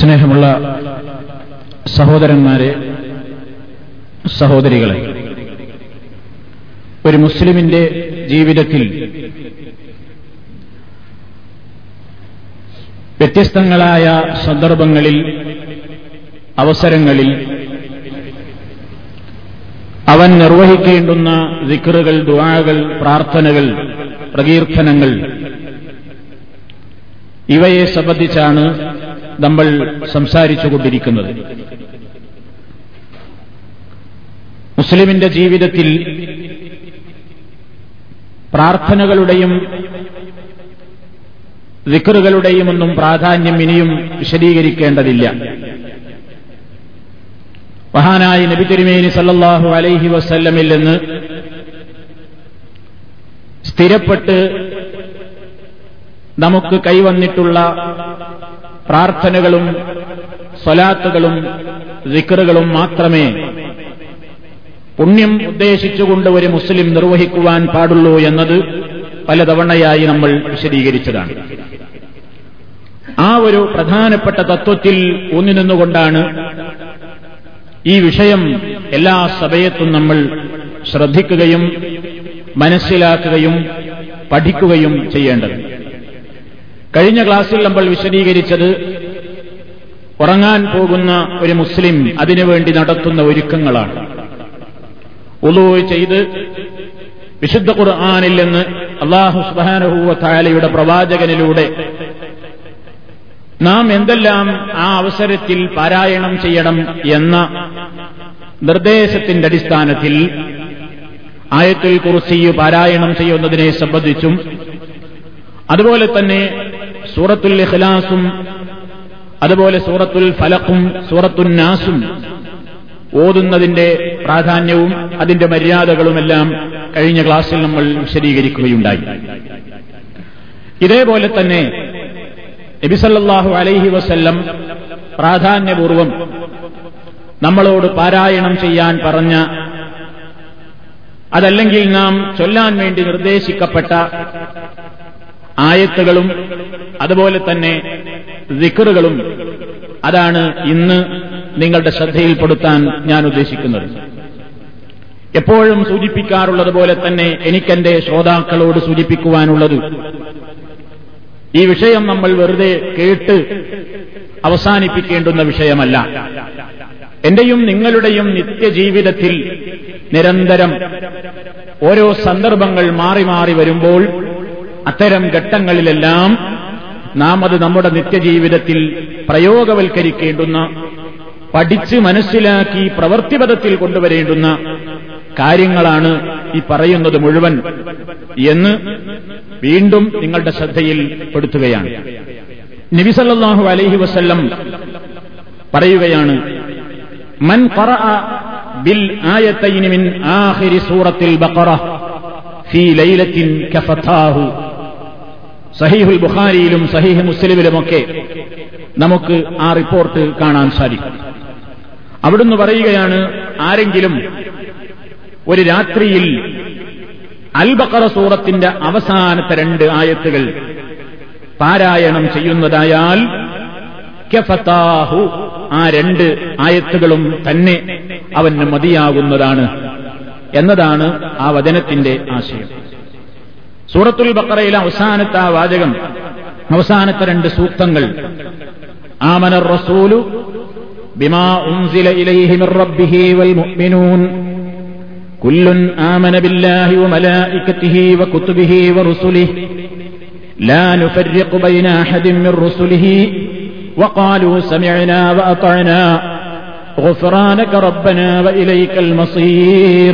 സ്നേഹമുള്ള സഹോദരന്മാരെ സഹോദരികളെ ഒരു മുസ്ലിമിന്റെ ജീവിതത്തിൽ വ്യത്യസ്തങ്ങളായ സന്ദർഭങ്ങളിൽ അവസരങ്ങളിൽ അവൻ നിർവഹിക്കേണ്ടുന്ന ദിക്റുകൾ ദുവാകൾ പ്രാർത്ഥനകൾ പ്രകീർത്തനങ്ങൾ ഇവയെ സംബന്ധിച്ചാണ് നമ്മൾ സംസാരിച്ചുകൊണ്ടിരിക്കുന്നത്. മുസ്ലിമിന്റെ ജീവിതത്തിൽ പ്രാർത്ഥനകളുടെയും വിക്കറുകളുടെയും ഒന്നും പ്രാധാന്യം ഇനിയും വിശദീകരിക്കേണ്ടതില്ല. മഹാനായ നബി തിരുമേനി സല്ലാഹു അലൈഹി വസല്ലമിൽ നിന്ന് സ്ഥിരപ്പെട്ട് നമുക്ക് കൈവന്നിട്ടുള്ള പ്രാർത്ഥനകളും സ്വലാത്തുകളും ദിക്കറുകളും മാത്രമേ പുണ്യം ഉദ്ദേശിച്ചുകൊണ്ട് ഒരു മുസ്ലിം നിർവഹിക്കുവാൻ പാടുള്ളൂ എന്നത് പലതവണയായി നമ്മൾ വിശദീകരിച്ചതാണ്. ആ ഒരു പ്രധാനപ്പെട്ട തത്വത്തിൽ ഊന്നി നിന്നുകൊണ്ടാണ് ഈ വിഷയം എല്ലാ സമയത്തും നമ്മൾ ശ്രദ്ധിക്കുകയും മനസ്സിലാക്കുകയും പഠിക്കുകയും ചെയ്യേണ്ടത്. കഴിഞ്ഞ ക്ലാസ്സിൽ നമ്മൾ വിശദീകരിച്ചത് ഉറങ്ങാൻ പോകുന്ന ഒരു മുസ്ലിം അതിനുവേണ്ടി നടത്തുന്ന ഒരുക്കങ്ങളാണ്. ഉളു ചെയ്ത് വിശുദ്ധ ഖുർആാനിൽ നിന്ന് അള്ളാഹു സുബാനഹൂവ താലയുടെ പ്രവാചകനിലൂടെ നാം എന്തെല്ലാം ആ അവസരത്തിൽ പാരായണം ചെയ്യണം എന്ന നിർദ്ദേശത്തിന്റെ അടിസ്ഥാനത്തിൽ ആയത്തിൽ കുറിച്ച് പാരായണം ചെയ്യുന്നതിനെ സംബന്ധിച്ചും അതുപോലെ തന്നെ സൂറത്തുൽ ഇഖ്ലാസും അതുപോലെ സൂറത്തുൽ ഫലക്കും സൂറത്തുൽ നാസും ഓതുന്നതിന്റെ പ്രാധാന്യവും അതിന്റെ മര്യാദകളുമെല്ലാം കഴിഞ്ഞ ക്ലാസ്സിൽ നമ്മൾ വിശദീകരിക്കുകയുണ്ടായി. ഇതേപോലെ തന്നെ നബിസല്ലാഹു അലൈഹി വസല്ലം പ്രാധാന്യപൂർവം നമ്മളോട് പാരായണം ചെയ്യാൻ പറഞ്ഞ അതല്ലെങ്കിൽ നാം ചൊല്ലാൻ വേണ്ടി നിർദ്ദേശിക്കപ്പെട്ട ആയത്തുകളും അതുപോലെ തന്നെ ദിക്കറുകളും അതാണ് ഇന്ന് നിങ്ങളുടെ ശ്രദ്ധയിൽപ്പെടുത്താൻ ഞാൻ ഉദ്ദേശിക്കുന്നത്. എപ്പോഴും സൂചിപ്പിക്കാറുള്ളത് പോലെ തന്നെ എനിക്കെന്റെ ശ്രോതാക്കളോട് സൂചിപ്പിക്കുവാനുള്ളത്. ഈ വിഷയം നമ്മൾ വെറുതെ കേട്ട് അവസാനിപ്പിക്കേണ്ടുന്ന വിഷയമല്ല. എന്റെയും നിങ്ങളുടെയും നിത്യജീവിതത്തിൽ നിരന്തരം ഓരോ സന്ദർഭങ്ങൾ മാറി മാറി വരുമ്പോൾ അത്തരം ഘട്ടങ്ങളിലെല്ലാം നാം അത് നമ്മുടെ നിത്യജീവിതത്തിൽ പ്രയോഗവൽക്കരിക്കേണ്ടുന്ന പഠിച്ച് മനസ്സിലാക്കി പ്രവൃത്തിപഥത്തിൽ കൊണ്ടുവരേണ്ടുന്ന കാര്യങ്ങളാണ് ഈ പറയുന്നത് മുഴുവൻ എന്ന് വീണ്ടും നിങ്ങളുടെ ശ്രദ്ധയിൽ പെടുത്തുകയാണ്. നബിസല്ലാഹു അലൈഹി വസ്ല്ലം പറയുകയാണ് മൻ ബിൽ ആയത്തൈനിമിൻ ആഖിരി സൂറത്തിൽ ബഖറ ഫീ ലൈലത്തിൻ കഫതാഹു സഹീഹുൽ ബുഖാരിയിലും സഹീഹ് മുസ്ലിമിലുമൊക്കെ നമുക്ക് ആ റിപ്പോർട്ട് കാണാൻ സാധിക്കും. അവിടുന്ന് പറയുകയാണ് ആരെങ്കിലും ഒരു രാത്രിയിൽ അൽബക്കറ സൂറത്തിന്റെ അവസാനത്തെ രണ്ട് ആയത്തുകൾ പാരായണം ചെയ്യുന്നതായാൽ കഫതാഹു ആ രണ്ട് ആയത്തുകളും തന്നെ അവന് മതിയാകുന്നതാണ് എന്നതാണ് ആ വചനത്തിന്റെ ആശയം. സൂറത്തുൽ ബക്കറയിലെ അവസാനത്തെ ആ വാചകം അവസാനത്തെ രണ്ട് സൂക്തങ്ങൾ ആമനർ റസൂലു ബിമാ ഉൻസില ഇലൈഹി മിർ റബ്ബിഹി വൽ മുഅ്മിനൂൻ കുല്ലുൻ ആമന ബില്ലാഹി വമലായികതിഹി വകുതുബിഹി വറുസുലിഹി لا نفرق بين أحد من رسله وقالوا سمعنا وأطعنا غفرانك ربنا وإليك المصير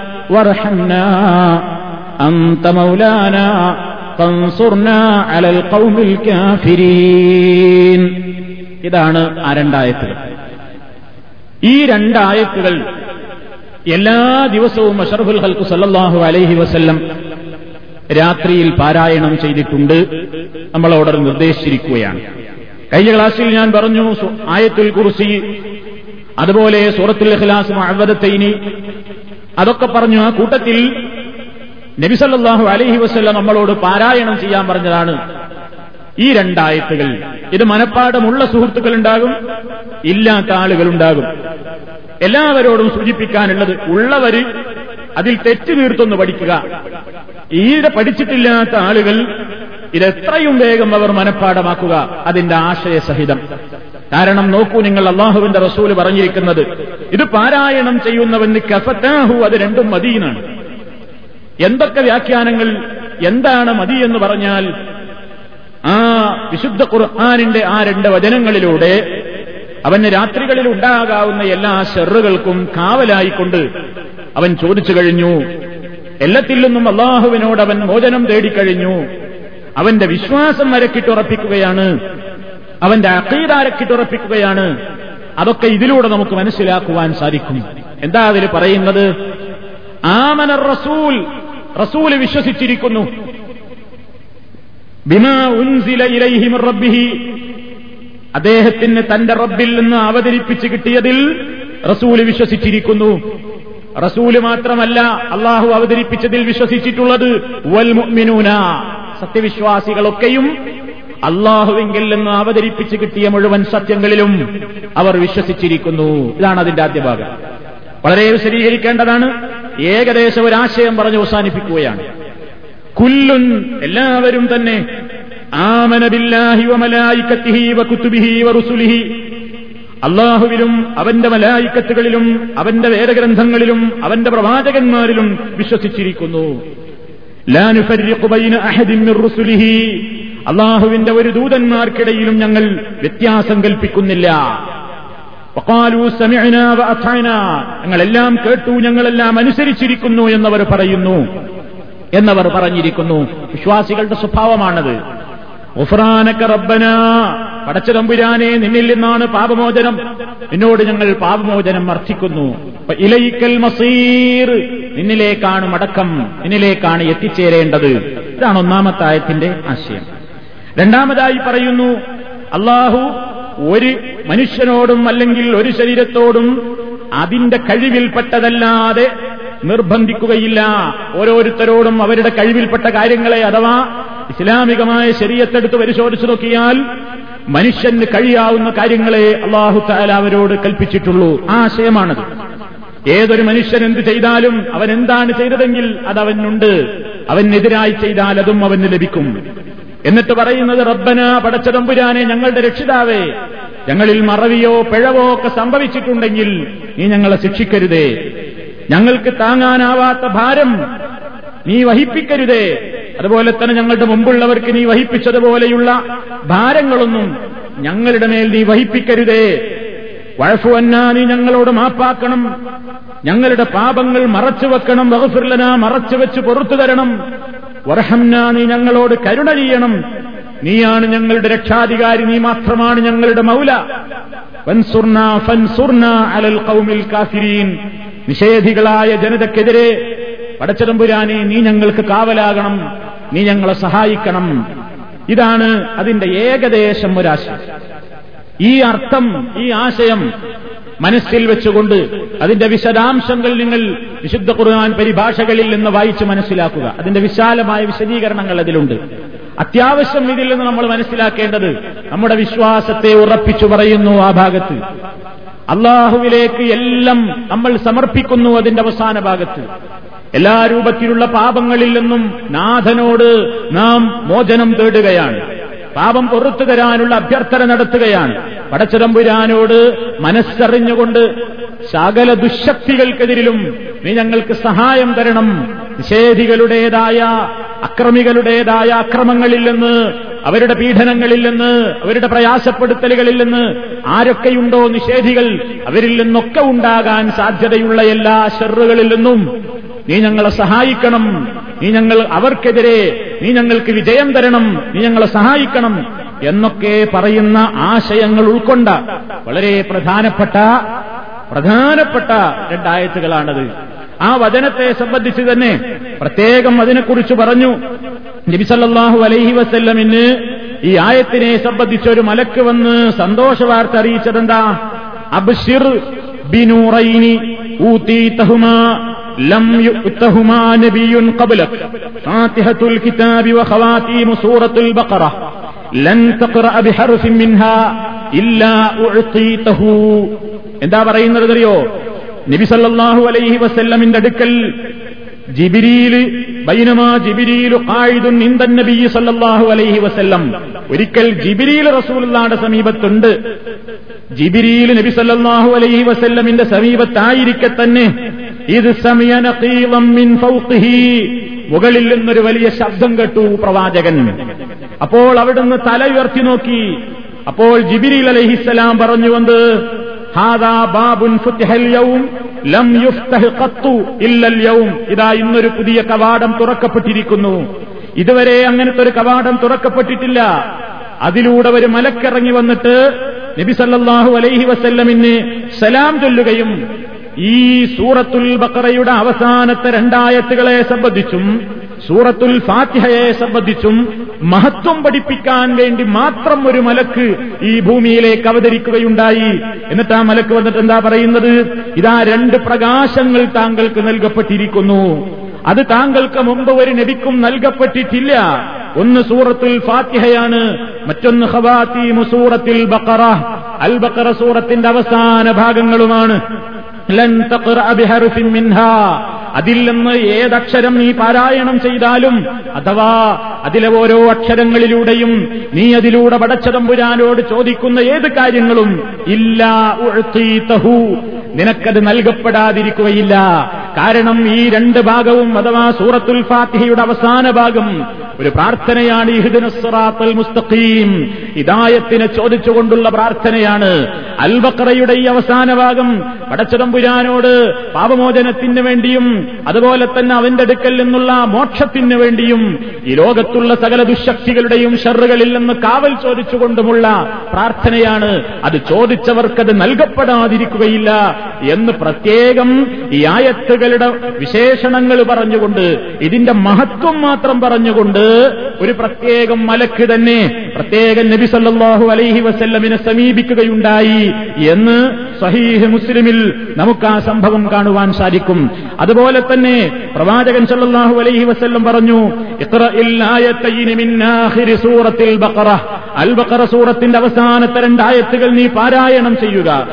وارحمنا أنت مولانا فانصرنا على القوم الكافرين ഇതാണ് ആ രണ്ടായത്തുകൾ ഈ രണ്ടായത്തുകൾ എല്ലാ ദിവസവും അഷറഫുൽ ഹൽക്കു സല്ലാഹു അലൈഹി വസല്ലം രാത്രിയിൽ പാരായണം ചെയ്തിട്ടുണ്ട് നമ്മളോട് നിർദ്ദേശിച്ചിരിക്കുകയാണ് കഴിഞ്ഞ ക്ലാസ്സിൽ ഞാൻ പറഞ്ഞു ആയത്തുൽ കുറിസി അതുപോലെ സൂറത്തുൽ ഇഖ്ലാസ് മഅവദത്തൈനി അതൊക്കെ പറഞ്ഞു ആ കൂട്ടത്തിൽ നബിസല്ലാഹു അലഹി വസ്ല്ല നമ്മളോട് പാരായണം ചെയ്യാൻ പറഞ്ഞതാണ്. ഈ രണ്ടായത്തുകൾ. ഇത് മനപ്പാടമുള്ള സുഹൃത്തുക്കളുണ്ടാകും ഇല്ലാത്ത ആളുകൾ ഉണ്ടാകും എല്ലാവരോടും സൂചിപ്പിക്കാനുള്ളത് ഉള്ളവര് അതിൽ തെറ്റ് തീർത്തൊന്ന് പഠിക്കുക. ഈടെ പഠിച്ചിട്ടില്ലാത്ത ആളുകൾ ഇതെത്രയും വേഗം അവർ മനഃപ്പാടമാക്കുക അതിന്റെ ആശയസഹിതം. കാരണം നോക്കൂ നിങ്ങൾ അള്ളാഹുവിന്റെ റസൂൽ പറഞ്ഞിരിക്കുന്നത്. ഇത് പാരായണം ചെയ്യുന്നവന് കഫത്താഹു അത് രണ്ടും മദീനാണ് എന്തൊക്കെ വ്യാഖ്യാനങ്ങൾ എന്താണ് മതി എന്ന് പറഞ്ഞാൽ ആ വിശുദ്ധ ഖുർആാനിന്റെ ആ രണ്ട് വചനങ്ങളിലൂടെ അവന് രാത്രികളിൽ ഉണ്ടാകാവുന്ന എല്ലാ ഷെറുകൾക്കും കാവലായിക്കൊണ്ട് അവൻ ചോദിച്ചു കഴിഞ്ഞു. എല്ലാത്തിൽ നിന്നും അള്ളാഹുവിനോട് അവൻ മോചനം തേടിക്കഴിഞ്ഞു. അവന്റെ വിശ്വാസം അരക്കിട്ടുറപ്പിക്കുകയാണ് അവന്റെ അക്കീത അരക്കിട്ടുറപ്പിക്കുകയാണ് അതൊക്കെ ഇതിലൂടെ നമുക്ക് മനസ്സിലാക്കുവാൻ സാധിക്കും. എന്താ അതിൽ പറയുന്നത്? ആമന റസൂൽ റസൂൽ വിശ്വസിച്ചിരിക്കുന്നു. ബിമാ ഉൻസില റബ്ബിഹി. അദ്ദേഹത്തിന് തന്റെ റബ്ബിൽ നിന്ന് അവതരിപ്പിച്ച് കിട്ടിയതിൽ റസൂൽ വിശ്വസിച്ചിരിക്കുന്നു. റസൂൽ മാത്രമല്ല അള്ളാഹു അവതരിപ്പിച്ചതിൽ വിശ്വസിച്ചിട്ടുള്ളത് വൽ സത്യവിശ്വാസികളൊക്കെയും അള്ളാഹുവിങ്കിൽ നിന്ന് അവതരിപ്പിച്ച് കിട്ടിയ മുഴുവൻ സത്യങ്ങളിലും അവർ വിശ്വസിച്ചിരിക്കുന്നു. ഇതാണ് അതിന്റെ ആദ്യ ഭാഗം. വളരെ വിശദീകരിക്കേണ്ടതാണ്. ഏകദേശം ഒരാശയം പറഞ്ഞ് അവസാനിപ്പിക്കുകയാണ്. കുല്ലുൻ എല്ലാവരും തന്നെ അള്ളാഹുവിലും അവന്റെ മലായിക്കത്തുകളിലും അവന്റെ വേദഗ്രന്ഥങ്ങളിലും അവന്റെ പ്രവാചകന്മാരിലും വിശ്വസിച്ചിരിക്കുന്നു. അഹദിൻ അള്ളാഹുവിന്റെ ഒരു ദൂതന്മാർക്കിടയിലും ഞങ്ങൾ വ്യത്യാസം കൽപ്പിക്കുന്നില്ല. ഞങ്ങളെല്ലാം കേട്ടു ഞങ്ങളെല്ലാം അനുസരിച്ചിരിക്കുന്നു എന്നവർ പറയുന്നു. എന്നവർ പറഞ്ഞിരിക്കുന്നു. വിശ്വാസികളുടെ സ്വഭാവമാണത്. ഉഫ്രാനക്ക റബ്ബന. പടച്ചതമ്പുരാനെ നിന്നിൽ നിന്നാണ് പാപമോചനം. നിന്നോട് ഞങ്ങൾ പാപമോചനം അർത്ഥിക്കുന്നു. ഇലയിക്കൽ മസീർ. നിന്നിലേക്കാണ് മടക്കം. നിന്നിലേക്കാണ് എത്തിച്ചേരേണ്ടത്. ഇതാണ് ഒന്നാമത്തെ ആയത്തിന്റെ ആശയം. രണ്ടാമതായി പറയുന്നു അള്ളാഹു ഒരു മനുഷ്യനോടും അല്ലെങ്കിൽ ഒരു ശരീരത്തോടും അതിന്റെ കഴിവിൽപ്പെട്ടതല്ലാതെ നിർബന്ധിക്കുകയില്ല. ഓരോരുത്തരോടും അവരുടെ കഴിവിൽപ്പെട്ട കാര്യങ്ങളെ അഥവാ ഇസ്ലാമികമായ ശരീരത്തെടുത്ത് പരിശോധിച്ചു നോക്കിയാൽ മനുഷ്യന് കഴിയാവുന്ന കാര്യങ്ങളെ അള്ളാഹു താല അവരോട് കൽപ്പിച്ചിട്ടുള്ളൂ. ആ ആശയമാണത്. ഏതൊരു മനുഷ്യൻ എന്ത് ചെയ്താലും അവൻ എന്താണ് ചെയ്തതെങ്കിൽ അതവനുണ്ട് അവനെതിരായി ചെയ്താൽ അതും അവന് ലഭിക്കും. എന്നിട്ട് പറയുന്നത് റബ്ബന പടച്ചതമ്പുരാനെ ഞങ്ങളുടെ രക്ഷിതാവേ. ഞങ്ങളിൽ മറവിയോ പിഴവോ ഒക്കെ സംഭവിച്ചിട്ടുണ്ടെങ്കിൽ നീ ഞങ്ങളെ ശിക്ഷിക്കരുതേ. ഞങ്ങൾക്ക് താങ്ങാനാവാത്ത ഭാരം നീ വഹിപ്പിക്കരുതേ. അതുപോലെ തന്നെ ഞങ്ങളുടെ മുമ്പുള്ളവർക്ക് നീ വഹിപ്പിച്ചതുപോലെയുള്ള ഭാരങ്ങളൊന്നും ഞങ്ങളുടെ മേൽ നീ വഹിപ്പിക്കരുതേ. വഴഫുവന്നാ നീ ഞങ്ങളോട് മാപ്പാക്കണം. ഞങ്ങളുടെ പാപങ്ങൾ മറച്ചു വെക്കണം വകുഫിർലന മറച്ചു വെച്ച് പുറത്തു തരണം. വർഹംന നീ ഞങ്ങളോട് കരുണ ചെയ്യണം. നീയാണ് ഞങ്ങളുടെ രക്ഷാധികാരി നീ മാത്രമാണ് ഞങ്ങളുടെ മൗല. അലൽ കാഫിരീൻ. നിഷേധികളായ ജനതക്കെതിരെ പടച്ചതമ്പുരാനെ നീ ഞങ്ങൾക്ക് കാവലാകണം. നീ ഞങ്ങളെ സഹായിക്കണം. ഇതാണ് അതിന്റെ ഏകദേശം ഒരാശയം. ഈ അർത്ഥം ഈ ആശയം മനസ്സിൽ വെച്ചുകൊണ്ട് അതിന്റെ വിശദാംശങ്ങൾ നിങ്ങൾ വിശുദ്ധ ഖുർആൻ പരിഭാഷകളിൽ നിന്ന് വായിച്ച് മനസ്സിലാക്കുക. അതിന്റെ വിശാലമായ വിശദീകരണങ്ങൾ അതിലുണ്ട്. അത്യാവശ്യം ഇതിൽ നിന്ന് നമ്മൾ മനസ്സിലാക്കേണ്ടത് നമ്മുടെ വിശ്വാസത്തെ ഉറപ്പിച്ചു പറയുന്നു ആ ഭാഗത്ത്. അള്ളാഹുവിലേക്ക് എല്ലാം നമ്മൾ സമർപ്പിക്കുന്നു അതിന്റെ അവസാന ഭാഗത്ത്. എല്ലാ രൂപത്തിലുള്ള പാപങ്ങളിൽ നിന്നും നാഥനോട് നാം മോചനം തേടുകയാണ്. പാപം പുറത്തു തരാനുള്ള അഭ്യർത്ഥന നടത്തുകയാണ്. പടച്ചിടമ്പുരാനോട് മനസ്സറിഞ്ഞുകൊണ്ട് സകല ദുശക്തികൾക്കെതിരിലും നീ ഞങ്ങൾക്ക് സഹായം തരണം. നിഷേധികളുടേതായ അക്രമികളുടേതായ അക്രമങ്ങളിൽ നിന്ന് അവരുടെ പീഡനങ്ങളിൽ നിന്ന് അവരുടെ പ്രയാസപ്പെടുത്തലുകളിൽ നിന്ന് ആരൊക്കെയുണ്ടോ നിഷേധികൾ അവരിൽ നിന്നൊക്കെ ഉണ്ടാകാൻ സാധ്യതയുള്ള എല്ലാ ഷെറുകളിൽ നിന്നും നീ ഞങ്ങളെ സഹായിക്കണം. നീ ഞങ്ങൾ അവർക്കെതിരെ നീ ഞങ്ങൾക്ക് വിജയം തരണം. നീ ഞങ്ങളെ സഹായിക്കണം എന്നൊക്കെ പറയുന്ന ആശയങ്ങൾ ഉൾക്കൊണ്ട വളരെ പ്രധാനപ്പെട്ട പ്രധാനപ്പെട്ട രണ്ടായത്തുകളാണത് ആ വചനത്തെ സംബന്ധിച്ച് തന്നെ പ്രത്യേകം അതിനെക്കുറിച്ച് പറഞ്ഞു. നബിസല്ലാഹു അലൈഹി വസ്ല്ലമിന് ഈ ആയത്തിനെ സംബന്ധിച്ച് ഒരു മലക്ക് വന്ന് സന്തോഷ വാർത്ത അറിയിച്ചതെന്താ? അബ്ഷിർ ബിനൂറൈനി ഊത്തീത്തഹുമാ ലം നബിയുൻ ഫാത്തിഹത്തുൽ കിതാബി സൂറത്തുൽ ബഖറ. ലൻ ബിഹർഫിൻ മിൻഹാ ഇല്ലാ എന്താ പറയുന്നത് അറിയോ നബി സല്ലല്ലാഹു അലൈഹി വസ്ല്ലമിന്റെ അടുക്കൽ ജിബിരിയിൽ ബൈനമാ ജിബിരിയിലു ആയുധു ഇന്ദൻ നബി സല്ലാഹു അലൈഹി വസ്ല്ലം. ഒരിക്കൽ ജിബിരിയിൽ റസൂലുള്ളാന്റെ സമീപത്തുണ്ട്. ജിബിരിയിൽ നബി സല്ലാഹു അലൈഹി വസ്ല്ലമിന്റെ സമീപത്തായിരിക്കെ തന്നെ ഇത് സമയനീളം മുകളിൽ നിന്നൊരു വലിയ ശബ്ദം കേട്ടു പ്രവാചകൻ. അപ്പോൾ അവിടുന്ന് തല ഉയർത്തി നോക്കി. അപ്പോൾ ജിബിരിൽ അലഹിസ്സലാം പറഞ്ഞുവന്ന് ഹാദാ ബാബുൻ ലം ഇല്ലൽ യൗം. ഇതാ ഇന്നൊരു പുതിയ കവാടം തുറക്കപ്പെട്ടിരിക്കുന്നു. ഇതുവരെ അങ്ങനത്തെ ഒരു കവാടം തുറക്കപ്പെട്ടിട്ടില്ല. അതിലൂടെ ഒരു മലക്കിറങ്ങി വന്നിട്ട് നബി സല്ലല്ലാഹു അലൈഹി വസല്ലമിന് സലാം ചൊല്ലുകയും ഈ സൂറത്തുൽ ബക്കറയുടെ അവസാനത്തെ രണ്ടായത്തുകളെ സംബന്ധിച്ചും സൂറത്തുൽ ഫാത്തിഹയെ സംബന്ധിച്ചും മഹത്വം പഠിപ്പിക്കാൻ വേണ്ടി മാത്രം ഒരു മലക്ക് ഈ ഭൂമിയിലേക്ക് അവതരിക്കുകയുണ്ടായി. എന്നിട്ട് ആ മലക്ക് വന്നിട്ട് എന്താ പറയുന്നത്? ഇതാ രണ്ട് പ്രകാശങ്ങൾ താങ്കൾക്ക് നൽകപ്പെട്ടിരിക്കുന്നു. അത് താങ്കൾക്ക് മുമ്പ് ഒരു നബിക്കും നൽകപ്പെട്ടിട്ടില്ല. ഒന്ന് സൂറത്തുൽ ഫാത്തിഹയാണ് മറ്റൊന്ന് ഖവാത്തീമു സൂറത്തിൽ ബക്കറ അൽ ബക്കറ സൂറത്തിന്റെ അവസാന ഭാഗങ്ങളുമാണ്. അതിൽ നിന്ന് ഏതക്ഷരം നീ പാരായണം ചെയ്താലും അഥവാ അതിലെ ഓരോ അക്ഷരങ്ങളിലൂടെയും നീ അതിലൂടെ പടച്ചതമ്പുരാനോട് ചോദിക്കുന്ന ഏത് കാര്യങ്ങളും ഇല്ലാ നിനക്കത് നൽകപ്പെടാതിരിക്കുകയില്ല. കാരണം ഈ രണ്ട് ഭാഗവും അഥവാ സൂറത്തുൽ ഫാത്തിഹയുടെ അവസാന ഭാഗം ഒരു പ്രാർത്ഥനയാണ് ഇഹ്ദിനസ്സറാത്തൽ മുസ്തഖീം. ഹിദായത്തിനെ ചോദിച്ചുകൊണ്ടുള്ള പ്രാർത്ഥനയാണ്. അൽബക്കറയുടെ ഈ അവസാന ഭാഗം പടച്ചതമ്പുരാനോട് പാപമോചനത്തിന് വേണ്ടിയും അതുപോലെ തന്നെ അവന്റെ അടുക്കൽ നിന്നുള്ള മോക്ഷത്തിന് വേണ്ടിയും ഈ ലോകത്തുള്ള സകല ദുശക്തികളുടെയും ഷറുകളിൽ നിന്ന് കാവൽ ചോദിച്ചുകൊണ്ടുമുള്ള പ്രാർത്ഥനയാണ്. അത് ചോദിച്ചവർക്കത് നൽകപ്പെടാതിരിക്കുകയില്ല. എന്ന് പ്രത്യേകം ഈ ആയത്തുകളുടെ വിശേഷണങ്ങൾ പറഞ്ഞുകൊണ്ട് ഇതിന്റെ മഹത്വം മാത്രം പറഞ്ഞുകൊണ്ട് ഒരു പ്രത്യേകം മലക്ക് തന്നെ പ്രത്യേകം നബി സല്ലാഹു അലൈഹി വസല്ലമിനെ സമീപിക്കുകയുണ്ടായി എന്ന് സഹീഹ് മുസ്ലിമിൽ നമുക്ക് ആ സംഭവം കാണുവാൻ സാധിക്കും. അതുപോലെ തന്നെ പ്രവാചകൻ സല്ലാഹു അലൈഹി വസ്ല്ലം പറഞ്ഞു സൂറത്തിൽ ബഖറ. അൽ ബഖറ സൂറത്തിന്റെ അവസാനത്തെ രണ്ടായത്തുകൾ നീ പാരായണം ചെയ്യുക.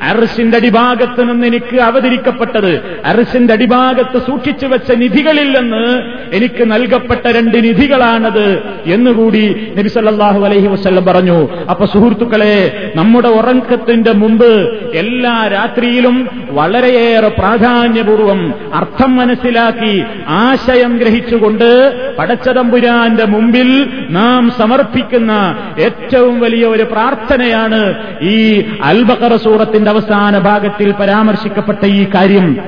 അർഷിന്റെ അടിഭാഗത്ത് നിന്ന് എനിക്ക് അവതരിക്കപ്പെട്ടത് അർസിന്റെ അടിഭാഗത്ത് സൂക്ഷിച്ചു വെച്ച നിധികളിൽ നിന്ന് എനിക്ക് നൽകപ്പെട്ട രണ്ട് നിധികളാണത് എന്നുകൂടി നബിസല്ലാഹു അലൈഹി വസല്ലം പറഞ്ഞു. അപ്പൊ സുഹൃത്തുക്കളെ നമ്മുടെ ഉറക്കത്തിന്റെ മുമ്പ് എല്ലാ രാത്രിയിലും വളരെയേറെ പ്രാധാന്യപൂർവം അർത്ഥം മനസ്സിലാക്കി ആശയം ഗ്രഹിച്ചുകൊണ്ട് പടച്ചതമ്പുരാന്റെ മുമ്പിൽ നാം സമർപ്പിക്കുന്ന ഏറ്റവും വലിയ ഒരു പ്രാർത്ഥനയാണ് ഈ അൽബക്കറ സൂറത്തിന്റെ അവസാന ഭാഗത്തിൽ പരാമർശിക്കപ്പെട്ട ഈ കാര്യം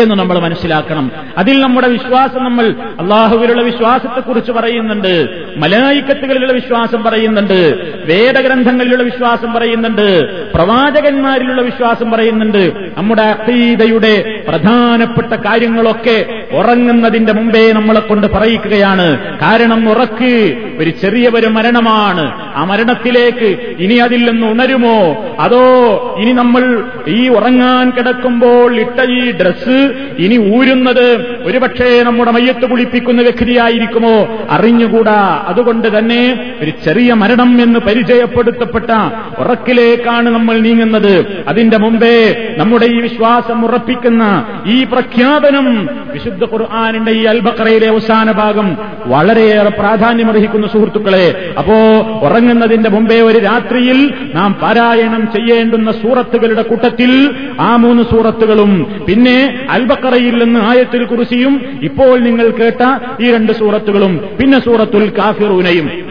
എന്ന് നമ്മൾ മനസ്സിലാക്കണം. അതിൽ നമ്മുടെ വിശ്വാസം നമ്മൾ അള്ളാഹുവിലുള്ള വിശ്വാസത്തെക്കുറിച്ച് പറയുന്നുണ്ട്. മലായിക്കത്തുകളിലുള്ള വിശ്വാസം പറയുന്നുണ്ട്. വേദഗ്രന്ഥങ്ങളിലുള്ള വിശ്വാസം പറയുന്നുണ്ട്. പ്രവാചകന്മാരിലുള്ള വിശ്വാസം പറയുന്നുണ്ട്. നമ്മുടെ അഖീദയുടെ പ്രധാനപ്പെട്ട കാര്യങ്ങളൊക്കെ ഉറങ്ങുന്നതിന്റെ മുമ്പേ നമ്മളെ കൊണ്ട് പറയിക്കുകയാണ്. കാരണം ഉറക്ക് ഒരു ചെറിയ ഒരു മരണമാണ്. ആ മരണത്തിലേക്ക് ഇനി അതിൽ നിന്ന് ഉണരുമോ? അതോ ഇനി നമ്മൾ ഈ ഉറങ്ങാൻ കിടക്കുമ്പോൾ ഇട്ട ഈ ഡ്രസ്സ് ഇനി ഊരുന്നത് ഒരുപക്ഷേ നമ്മുടെ മയ്യത്ത് കുളിപ്പിക്കുന്ന വ്യക്തിയായിരിക്കുമോ? അറിഞ്ഞുകൂടാ. അതുകൊണ്ട് തന്നെ ഒരു ചെറിയ മരണം എന്ന് പരിചയപ്പെടുത്തപ്പെട്ട ഉറക്കിലേക്കാണ് നമ്മൾ നീങ്ങുന്നത്. അതിന്റെ മുമ്പേ നമ്മുടെ ഈ വിശ്വാസം ഉറപ്പിക്കുന്ന ഈ പ്രഖ്യാപനം വിശുദ്ധ ഖുർആാനിന്റെ ഈ അൽബക്കറയിലെ അവസാന ഭാഗം വളരെയേറെ പ്രാധാന്യമർഹിക്കുന്ന സുഹൃത്തുക്കളെ. അപ്പോ ഉറങ്ങുന്നതിന്റെ മുമ്പേ ഒരു രാത്രിയിൽ നാം പാരായണം ചെയ്യേണ്ടുന്ന സൂറത്തുകളുടെ കൂട്ടത്തിൽ ആ മൂന്ന് സൂറത്തുകളും പിന്നെ അൽബക്കറയിൽ നിന്ന് ആയത്തിൽ കുറിസിയും ഇപ്പോൾ നിങ്ങൾ കേട്ട ഈ രണ്ട് സൂറത്തുകളും പിന്നെ സൂറത്തുൽ കാഫിറൂനയും.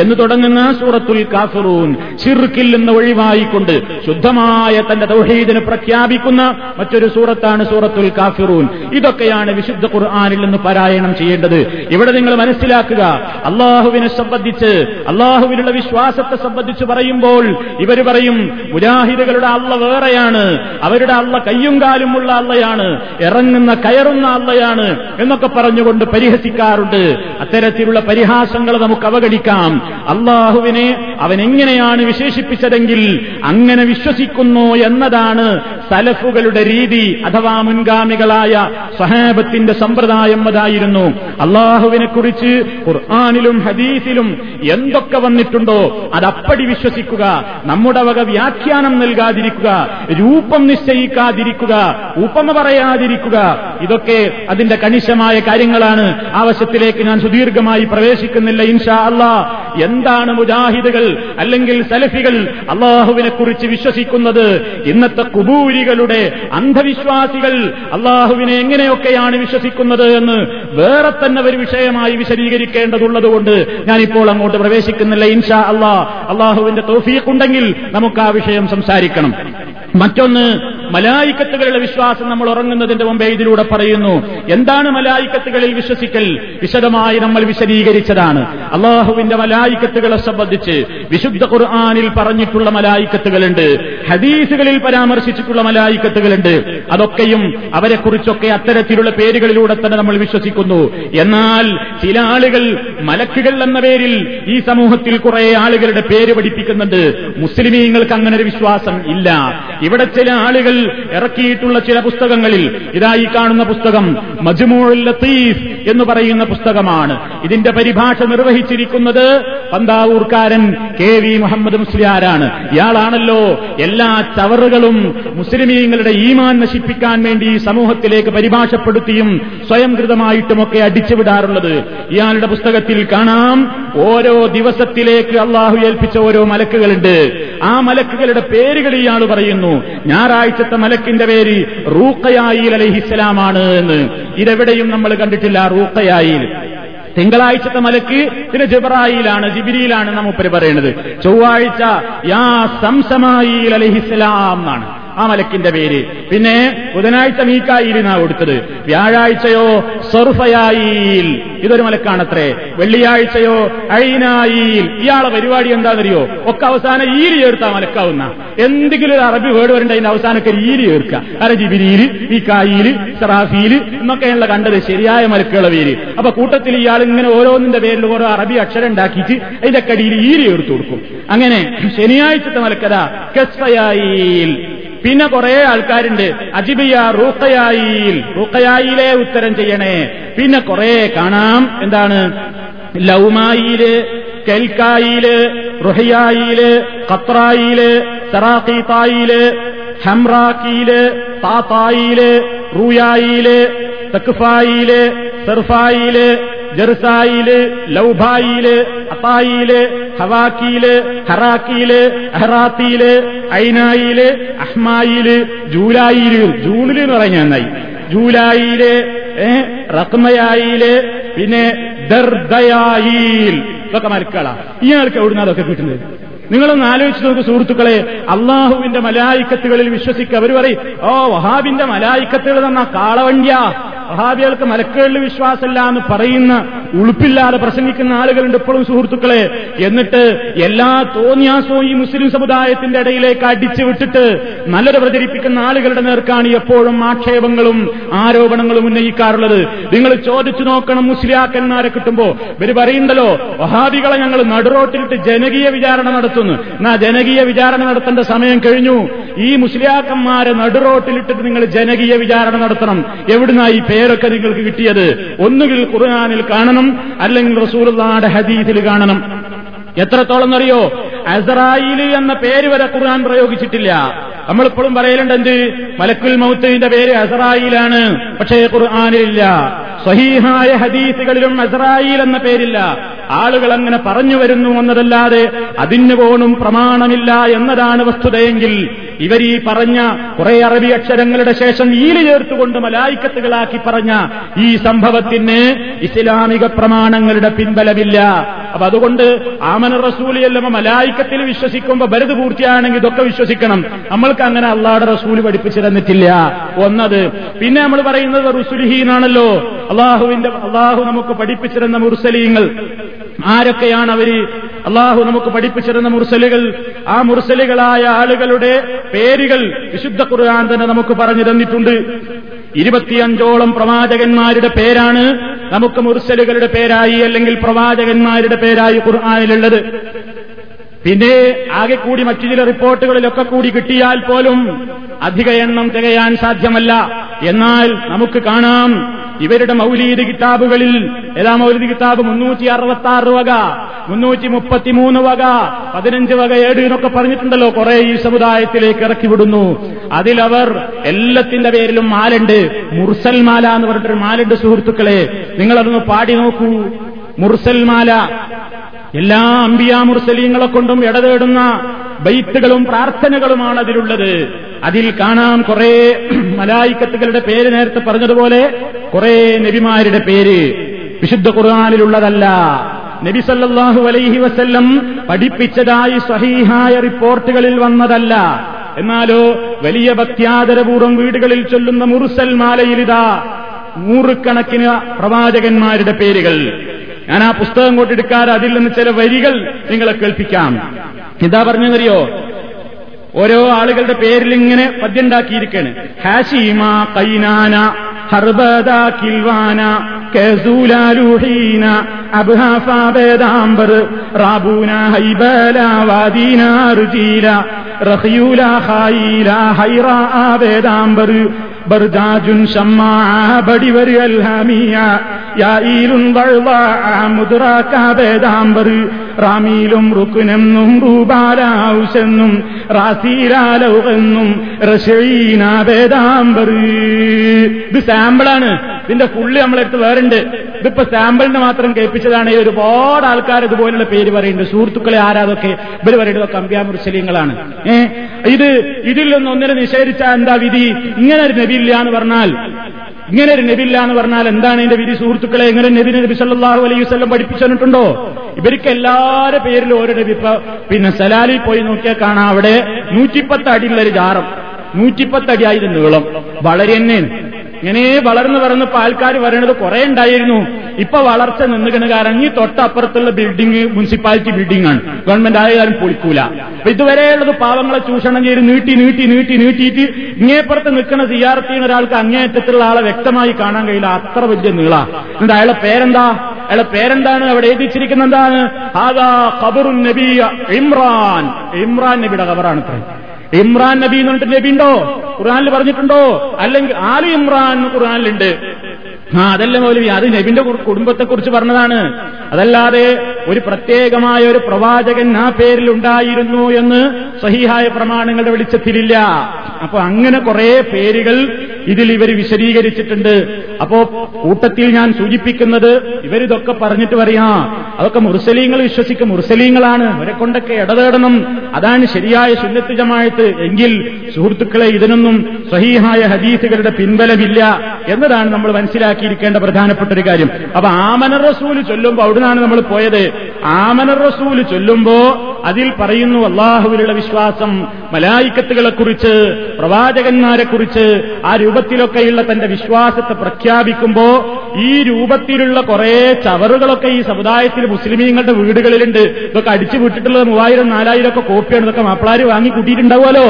എന്ന് തുടങ്ങുന്ന സൂറത്തുൽ കാഫറൂൻ. ഷിർക്കിൽ നിന്ന് ഒഴിവായിക്കൊണ്ട് ശുദ്ധമായ തന്റെ തൗഹീദിനെ പ്രഖ്യാപിക്കുന്ന മറ്റൊരു സൂറത്താണ് സൂറത്തുൽ കാഫിറൂൻ. ഇതൊക്കെയാണ് വിശുദ്ധ ഖുർആാനിൽ നിന്ന് പാരായണം ചെയ്യേണ്ടത്. ഇവിടെ നിങ്ങൾ മനസ്സിലാക്കുക അള്ളാഹുവിനെ സംബന്ധിച്ച് അള്ളാഹുവിനുള്ള വിശ്വാസത്തെ സംബന്ധിച്ച് പറയുമ്പോൾ ഇവർ പറയും മുജാഹിദുകളുടെ അള്ള വേറെയാണ് അവരുടെ അള്ള കയ്യും കാലുമുള്ള അള്ളയാണ് ഇറങ്ങുന്ന കയറുന്ന അള്ളയാണ് എന്നൊക്കെ പറഞ്ഞുകൊണ്ട് പരിഹസിക്കാറുണ്ട്. അത്തരത്തിലുള്ള പരിഹാസങ്ങൾ നമുക്ക് അവഗണിക്കാം. അള്ളാഹുവിനെ അവൻ എങ്ങനെയാണ് വിശേഷിപ്പിച്ചതെങ്കിൽ അങ്ങനെ വിശ്വസിക്കുന്നു എന്നതാണ് സലഫുകളുടെ രീതി അഥവാ മുൻഗാമികളായ സഹാബത്തിന്റെ സമ്പ്രദായം അതായിരുന്നു. അള്ളാഹുവിനെ കുറിച്ച് ഖുർആാനിലും ഹദീസിലും എന്തൊക്കെ വന്നിട്ടുണ്ടോ അതപ്പടി വിശ്വസിക്കുക. നമ്മുടെ വക വ്യാഖ്യാനം നൽകാതിരിക്കുക. രൂപം നിശ്ചയിക്കാതിരിക്കുക. ഉപമ പറയാതിരിക്കുക. ഇതൊക്കെ അതിന്റെ കണിശമായ കാര്യങ്ങളാണ്. ആവശ്യത്തിലേക്ക് ഞാൻ സുദീർഘമായി പ്രവേശിക്കുന്നില്ല ഇൻഷാ അല്ലാ എന്താണ് മുജാഹിദുകൾ അല്ലെങ്കിൽ സലഫികൾ അള്ളാഹുവിനെ കുറിച്ച് വിശ്വസിക്കുന്നത്? ഇന്നത്തെ കുബൂരികളുടെ അന്ധവിശ്വാസികൾ അള്ളാഹുവിനെ എങ്ങനെയൊക്കെയാണ് വിശ്വസിക്കുന്നത് എന്ന് വേറെ തന്നെ ഒരു വിഷയമായി വിശദീകരിക്കേണ്ടതുള്ളതുകൊണ്ട് ഞാനിപ്പോൾ അങ്ങോട്ട് പ്രവേശിക്കുന്നില്ല ഇൻഷാ അള്ളാ അള്ളാഹുവിന്റെ തോഫീഖുണ്ടെങ്കിൽ നമുക്ക് ആ വിഷയം സംസാരിക്കണം. മറ്റൊന്ന് മലായിക്കത്തുകളുടെ വിശ്വാസം നമ്മൾ ഉറങ്ങുന്നതിന്റെ മുമ്പേ ഇതിലൂടെ പറയുന്നു. എന്താണ് മലായിക്കത്തുകളിൽ വിശ്വസിക്കൽ? വിശദമായി നമ്മൾ വിശദീകരിച്ചതാണ്. അള്ളാഹുവിന്റെ മലായിക്കത്തുകളെ സംബന്ധിച്ച് വിശുദ്ധ ഖുർആാനിൽ പറഞ്ഞിട്ടുള്ള മലായിക്കത്തുകളുണ്ട്. ഹദീസുകളിൽ പരാമർശിച്ചിട്ടുള്ള മലായിക്കത്തുകളുണ്ട്. അതൊക്കെയും അവരെക്കുറിച്ചൊക്കെ അത്തരത്തിലുള്ള പേരുകളിലൂടെ തന്നെ നമ്മൾ വിശ്വസിക്കുന്നു. എന്നാൽ ചില ആളുകൾ മലക്കുകൾ എന്ന പേരിൽ ഈ സമൂഹത്തിൽ കുറെ ആളുകളുടെ പേര് പഠിപ്പിക്കുന്നുണ്ട്. മുസ്ലിമീങ്ങൾക്ക് അങ്ങനെ ഒരു വിശ്വാസം ഇല്ല. ഇവിടെ ചില ആളുകൾ ഇറക്കിയിട്ടുള്ള ചില പുസ്തകങ്ങളിൽ ഇതായി കാണുന്ന പുസ്തകം മജ്മൂൽ ലത്തീഫ് എന്ന് പറയുന്ന പുസ്തകമാണ്. ഇതിന്റെ പരിഭാഷ നിർവഹിച്ചിരിക്കുന്നത് പന്താവൂർക്കാരൻ കെ വി മുഹമ്മദ് മുസ്ലിയാരാണ്. ഇയാളാണല്ലോ എല്ലാ ചവറുകളും മുസ്ലിമീങ്ങളുടെ ഈമാൻ നശിപ്പിക്കാൻ വേണ്ടി സമൂഹത്തിലേക്ക് പരിഭാഷപ്പെടുത്തിയും സ്വയം കൃതമായിട്ടുമൊക്കെ അടിച്ചുവിടാറുള്ളത്. ഇയാളുടെ പുസ്തകത്തിൽ കാണാം ഓരോ ദിവസത്തിലേക്ക് അള്ളാഹു ഏൽപ്പിച്ച ഓരോ മലക്കുകളുണ്ട്. ആ മലക്കുകളുടെ പേരുകൾ ഇയാൾ പറയുന്നു. ഞായറാഴ്ചത്തെ മലക്കിന്റെ പേര് റൂക്കയായി അലഹിസ്സലാമാണ് എന്ന്. ഇതെവിടെയും നമ്മൾ കണ്ടിട്ടില്ല. റൂക്കയായിൽ തിങ്കളാഴ്ചത്തെ മലക്ക് പിന്നെ ജബറായിലാണ് ജിബിരിയിലാണ് നമ്മൂപ്പര് പറയുന്നത്. ചൊവ്വാഴ്ച യാ സംസമായിൽ അലഹിസ്ലാം എന്നാണ്. ആ മലക്കിന്റെ പേര്. പിന്നെ ബുധനാഴ്ച മീക്കായിലിനാ കൊടുത്തത്. വ്യാഴാഴ്ചയോ സർഫയായിൽ. ഇതൊരു മലക്കാണത്രേ. വെള്ളിയാഴ്ചയോ ഐനായിൽ. ഇയാളെ പരിപാടി എന്താണെന്നറിയോ ഒക്കെ അവസാനം ഈലി ചേർത്താ മലക്കാവുന്ന. എന്തെങ്കിലും ഒരു അറബി വേർഡ് വരേണ്ട അതിന്റെ അവസാനമൊക്കെ ഈലി ചേർക്കുക. അരജിബിരിയിൽ മീക്കായിൽ സറാഫിയിൽ എന്നൊക്കെയുള്ള കണ്ടത് ശരിയായ മലക്കുകളെ പേര്. അപ്പൊ കൂട്ടത്തിൽ ഇയാൾ ഇങ്ങനെ ഓരോന്നിന്റെ പേരിൽ ഓരോ അറബി അക്ഷരം ഉണ്ടാക്കിയിട്ട് അതിന്റെ കടിയിൽ ഈലി ചേർത്ത് കൊടുക്കും. അങ്ങനെ ശനിയാഴ്ചത്തെ മലക്കഥ കസ്ഫയായിൽ. പിന്നെ കുറെ ആൾക്കാരുണ്ട്. അജിബിയ റൂക്കയായിൽ റൂക്കയായിലെ ഉത്തരം ചെയ്യണേ. പിന്നെ കുറെ കാണാം. എന്താണ്? ലൗമായിൽ കെൽക്കായിൽ റുഹയായിൽ ഖത്രായിൽ സറാഖീത്തായിൽ ഹംറാക്കിയിൽ താത്തായിൽ റൂയായിൽ തക്ഫായിൽ സെർഫായിൽ ജെറുസായിൽ ലൌഭായിൽ അപ്പായിൽ ഹവാക്കിയിൽ ഹറാക്കിയിൽ അഹ്റാത്തിയിൽ ഐനായിൽ അഹ്മായിൽ ജൂലായിൽ. ജൂണിൽ എന്ന് പറഞ്ഞ നന്നായി. ജൂലായിൽ റക്മയായിൽ പിന്നെ ദർദയായിൽ. ഇതൊക്കെ മരക്കളാ. ഇയാൾക്ക് എവിടുന്ന അതൊക്കെ കിട്ടുന്നത്? നിങ്ങളൊന്ന് ആലോചിച്ച് നോക്ക് സുഹൃത്തുക്കളെ. അള്ളാഹുവിന്റെ മലായിക്കത്തുകളിൽ വിശ്വസിക്കുക അവർ പറയും ഓ വഹാബിന്റെ മലായിക്കത്തുകൾ തന്ന കാളവണ്ടിയാ. വഹാബികൾക്ക് മലക്കുകളിൽ വിശ്വാസമില്ല എന്ന് പറയുന്ന ഉളുപ്പില്ലാതെ പ്രസംഗിക്കുന്ന ആളുകളുണ്ട് ഇപ്പോഴും സുഹൃത്തുക്കളെ. എന്നിട്ട് എല്ലാ തോന്നിയാസവും ഈ മുസ്ലിം സമുദായത്തിന്റെ ഇടയിലേക്ക് അടിച്ചു വിട്ടിട്ട് നല്ലത് പ്രചരിപ്പിക്കുന്ന ആളുകളുടെ നേർക്കാണ് എപ്പോഴും ആക്ഷേപങ്ങളും ആരോപണങ്ങളും ഉന്നയിക്കാറുള്ളത്. നിങ്ങൾ ചോദിച്ചു നോക്കണം മുസ്ലിയാക്കന്മാരെ കിട്ടുമ്പോ. ഇവർ പറയുണ്ടല്ലോ വഹാബികളെ ഞങ്ങൾ നടുറോട്ടിലിട്ട് ജനകീയ വിചാരണ നടത്തുന്നു. എന്നാ ജനകീയ വിചാരണ നടത്തേണ്ട സമയം കഴിഞ്ഞു. ഈ മുസ്ലിയാക്കന്മാരെ നടുറോട്ടിലിട്ടിട്ട് നിങ്ങൾ ജനകീയ വിചാരണ നടത്തണം. എവിടുന്നാ ഈ പേരൊക്കെ നിങ്ങൾക്ക് കിട്ടിയത് ഒന്നുകിൽ ഖുർആാനിൽ കാണണം അല്ലെങ്കിൽ റസൂലുള്ളാടെ ഹദീസിൽ കാണണം. എത്രത്തോളം എന്നറിയോ? അസറായിൽ എന്ന പേര് വരെ ഖുർആൻ പ്രയോഗിച്ചിട്ടില്ല. നമ്മളിപ്പോഴും പറയലുണ്ട് എന്ത്? മലക്കുൽ മൗത്തിന്റെ പേര് അസറായിലാണ് പക്ഷേ ഖുർആാനിലില്ല. സഹീഹായ ഹദീസുകളിലും അസറായിൽ എന്ന പേരില്ല. ആളുകൾ അങ്ങനെ പറഞ്ഞു വരുന്നു എന്നതല്ലാതെ അതിന് പോലും പ്രമാണമില്ല എന്നതാണ് വസ്തുതയെങ്കിൽ ഇവർ ഈ പറഞ്ഞ കുറെ അറബി അക്ഷരങ്ങളുടെ ശേഷം ഈൽ ചേർത്തുകൊണ്ട് മലായിക്കത്തുകളാക്കി പറഞ്ഞ ഈ സംഭവത്തിന് ഇസ്ലാമിക പ്രമാണങ്ങളുടെ പിൻബലമില്ല. അപ്പൊ അതുകൊണ്ട് ആമന റസൂലിയല്ലമ്മ മലായിക്കത്തിൽ വിശ്വസിക്കുമ്പോ ബരത് പൂർത്തിയാണെങ്കിൽ ഇതൊക്കെ വിശ്വസിക്കണം. നമ്മൾക്ക് അങ്ങനെ അള്ളാഹുടെ റസൂൽ പഠിപ്പിച്ചു തന്നിട്ടില്ല. ഒന്നത്. പിന്നെ നമ്മൾ പറയുന്നത് റുസുലിഹീനാണല്ലോ അള്ളാഹുവിന്റെ അള്ളാഹു നമുക്ക് പഠിപ്പിച്ചിരുന്ന മുർസലീങ്ങൾ. ആരൊക്കെയാണ് അവർ? അള്ളാഹു നമുക്ക് പഠിപ്പിച്ചിരുന്ന മുർസലുകൾ ആ മുർസലുകളായ ആളുകളുടെ പേരുകൾ വിശുദ്ധ ഖുർആൻ തന്നെ നമുക്ക് പറഞ്ഞു തന്നിട്ടുണ്ട്. ഇരുപത്തിയഞ്ചോളം പ്രവാചകന്മാരുടെ പേരാണ് നമുക്ക് മുർസലുകളുടെ പേരായി അല്ലെങ്കിൽ പ്രവാചകന്മാരുടെ പേരായി ഖുർആാനിലുള്ളത്. പിന്നെ ആകെ കൂടി മറ്റു ചില റിപ്പോർട്ടുകളിലൊക്കെ കൂടി കിട്ടിയാൽ പോലും അധിക എണ്ണം തികയാൻ സാധ്യമല്ല. എന്നാൽ നമുക്ക് കാണാം ഇവരുടെ മൗലീദ് കിതാബുകളിൽ ഏതാ മൗലീദ് കിതാബ് മുന്നൂറ്റി അറുപത്തി ആറ് വക മുന്നൂറ്റി മുപ്പത്തിമൂന്ന് വക പതിനഞ്ച് വക ഏഴ് എന്നൊക്കെ പറഞ്ഞിട്ടുണ്ടല്ലോ കുറെ ഈ സമുദായത്തിലേക്ക് ഇറക്കി വിടുന്നു. അതിലവർ എല്ലാത്തിന്റെ പേരിലും മാലുണ്ട്. മുർസൽ മാല എന്ന് പറഞ്ഞിട്ടൊരു മാലുണ്ട് സുഹൃത്തുക്കളെ. നിങ്ങളതൊന്ന് പാടി നോക്കൂ. മുർസൽ മാല. എല്ലാ അമ്പിയാ മുർസലീങ്ങളെ കൊണ്ടും ഇടതേടുന്ന ബൈത്തുകളും പ്രാർത്ഥനകളുമാണ് അതിലുള്ളത്. അതിൽ കാണാം കുറെ മലായിക്കത്തുകളുടെ പേര് നേരത്തെ പറഞ്ഞതുപോലെ കുറെ നബിമാരുടെ പേര്. വിശുദ്ധ ഖുർആാനിലുള്ളതല്ല. നബി സല്ലാഹു അലൈഹി വസ്ല്ലം പഠിപ്പിച്ചതായി സഹീഹായ റിപ്പോർട്ടുകളിൽ വന്നതല്ല. എന്നാലോ വലിയ ഭക്ത്യാദരപൂർവം വീടുകളിൽ ചൊല്ലുന്ന മുറുസൽ മാലയിലിതാ നൂറുകണക്കിന് പ്രവാചകന്മാരുടെ പേരുകൾ. ഞാൻ ആ പുസ്തകം കൊണ്ടെടുക്കാതെ അതിൽ നിന്ന് ചില വരികൾ നിങ്ങളെ കേൾപ്പിക്കാം. എന്താ പറഞ്ഞറിയോ ഓരോ ആളുകളുടെ പേരിൽ ഇങ്ങനെ പദ്യണ്ടാക്കിയിരിക്കാണ് ഹാഷിമ കൈനാന ഹർബദ കിൽവാന കസൂലാലുഹീന അബ്ഹാഫാബേദാംബർ റാബൂന ഹൈബല വാദീന റുജീല റഹിയൂല ഖായില ഹൈറ ആബേദാംബർ ബർദാജുൻ ഷമ്മാ ബടിവർ അൽഹമിയ യായിലുൻ മുദ്രാക്ക ബേദാംബർ റാമീലും റുക്കുനെന്നും റൂപാലാവശെന്നും റാസീലാലൗകെന്നും റഷീനാബേദാംബർ. ഇത് സാമ്പിളാണ്. ഇതിന്റെ ഫുള്ള് നമ്മളെടുത്ത് വേറുണ്ട്. ഇതിപ്പോ സാമ്പിളിന് മാത്രം കേൾപ്പിച്ചതാണ്. ഒരുപാട് ആൾക്കാർ ഇതുപോലുള്ള പേര് പറയുന്നുണ്ട്. സുഹൃത്തുക്കളെ ആരാതൊക്കെ ഇവർ പറയുന്നത് ഏഹ് ഏ? ഇത് ഇതിൽ നിന്ന് ഒന്നിനെ നിഷേധിച്ച എന്താ വിധി? ഇങ്ങനെ ഒരു നബിയില്ല എന്ന് പറഞ്ഞാൽ ഇങ്ങനെ ഒരു നബില്ല എന്ന് പറഞ്ഞാൽ എന്താണ് എന്റെ വിധി സുഹൃത്തുക്കളെ? ഇങ്ങനെ നബി നബി സല്ലാഹു അലൈഹി വല്ലം പഠിപ്പിച്ചിട്ടുണ്ടോ? ഇവർക്ക് എല്ലാവരുടെ പേരിലും ഓരോ നബി പിന്നെ സലാലിൽ പോയി നോക്കിയാൽ കാണാം അവിടെ നൂറ്റിപ്പത്ത് അടിയുള്ള ഒരു ജാറം. നൂറ്റിപ്പത്ത് അടിയായിരുന്നു നീളം. വളരെ തന്നെയാണ്. ഇങ്ങനെ വളർന്നു വളർന്നപ്പോ ആൾക്കാർ വരണത് കുറെ ഉണ്ടായിരുന്നു. ഇപ്പൊ വളർച്ച നിന്നുകണ് കാരണം ഈ തൊട്ടപ്പുറത്തുള്ള ബിൽഡിംഗ് മുനിസിപ്പാലിറ്റി ബിൽഡിംഗ് ആണ്. ഗവൺമെന്റ് ആയാലും പൊളിക്കൂല. അപ്പൊ ഇതുവരെയുള്ളത് പാവങ്ങളെ ചൂഷണം ചെയ്ത് നീട്ടി നീട്ടി നീട്ടി നീട്ടിയിട്ട് ഇങ്ങേപ്പുറത്ത് നിൽക്കുന്ന സിയാർത്ത് ചെയ്യുന്ന ഒരാൾക്ക് അങ്ങേയറ്റത്തുള്ള ആളെ വ്യക്തമായി കാണാൻ കഴിയില്ല. അത്ര വലിയ നീള. എന്നിട്ട് അയാളെ പേരെന്താ? അയാളെ പേരെന്താണ്? അവിടെ എഴുതിച്ചിരിക്കുന്ന എന്താണ്? ഖബറുൻ നബിയ ഇമ്രാൻ. ഇമ്രാൻ നബിയുടെ ഖബറാണ് ഇത്ര ഇമ്രാൻ നബി എന്ന് പറഞ്ഞിട്ട് നബി ഉണ്ടോ ഖുർആാനിൽ പറഞ്ഞിട്ടുണ്ടോ? അല്ലെങ്കിൽ ആൽ ഇമ്രാൻ ആ അതല്ല മൗലവി അത് നബിന്റെ കുടുംബത്തെ കുറിച്ച് പറഞ്ഞതാണ്. അതല്ലാതെ ഒരു പ്രത്യേകമായ ഒരു പ്രവാചകൻ ആ പേരിൽ ഉണ്ടായിരുന്നു എന്ന് സഹിഹായ പ്രമാണങ്ങളുടെ വെളിച്ചത്തിലില്ല. അപ്പൊ അങ്ങനെ കുറെ പേരുകൾ ഇതിൽ ഇവർ വിശദീകരിച്ചിട്ടുണ്ട്. അപ്പോ കൂട്ടത്തിൽ ഞാൻ സൂചിപ്പിക്കുന്നത് ഇവരിതൊക്കെ പറഞ്ഞിട്ട് പറയാ അതൊക്കെ മുർസലീങ്ങൾ വിശ്വസിക്കും. മുർസലീങ്ങളാണ്. അവരെ കൊണ്ടൊക്കെ ഇടതേടണം. അതാണ് ശരിയായ സുന്നത്ത് എങ്കിൽ സുഹൃത്തുക്കളെ ഇതിനൊന്നും സഹീഹായ ഹദീസുകളുടെ പിൻബലമില്ല എന്നതാണ് നമ്മൾ മനസ്സിലാക്കിയിരിക്കേണ്ട പ്രധാനപ്പെട്ട ഒരു കാര്യം. അപ്പൊ ആമന റസൂൽ ചൊല്ലുമ്പോ അവിടുന്നാണ് നമ്മൾ പോയത്. ആമന റസൂൽ ചൊല്ലുമ്പോ അതിൽ പറയുന്നു അള്ളാഹുവിലുള്ള വിശ്വാസം മലായിക്കത്തുകളെക്കുറിച്ച് പ്രവാചകന്മാരെക്കുറിച്ച് പ്രവാചകന്മാരെ കുറിച്ച് ആ രൂപത്തിലൊക്കെയുള്ള തന്റെ വിശ്വാസത്തെ പ്രഖ്യാപിക്കുമ്പോ ഈ രൂപത്തിലുള്ള കുറെ ചവറുകളൊക്കെ ഈ സമുദായത്തിൽ മുസ്ലിമീങ്ങളുടെ വീടുകളിലുണ്ട്. ഇതൊക്കെ അടിച്ചു വിട്ടിട്ടുള്ളത് മൂവായിരം നാലായിരം ഒക്കെ കോപ്പിയാണ്. ഇതൊക്കെ മാപ്പിളാര് വാങ്ങി കൂട്ടിയിട്ടുണ്ടാവുമല്ലോ?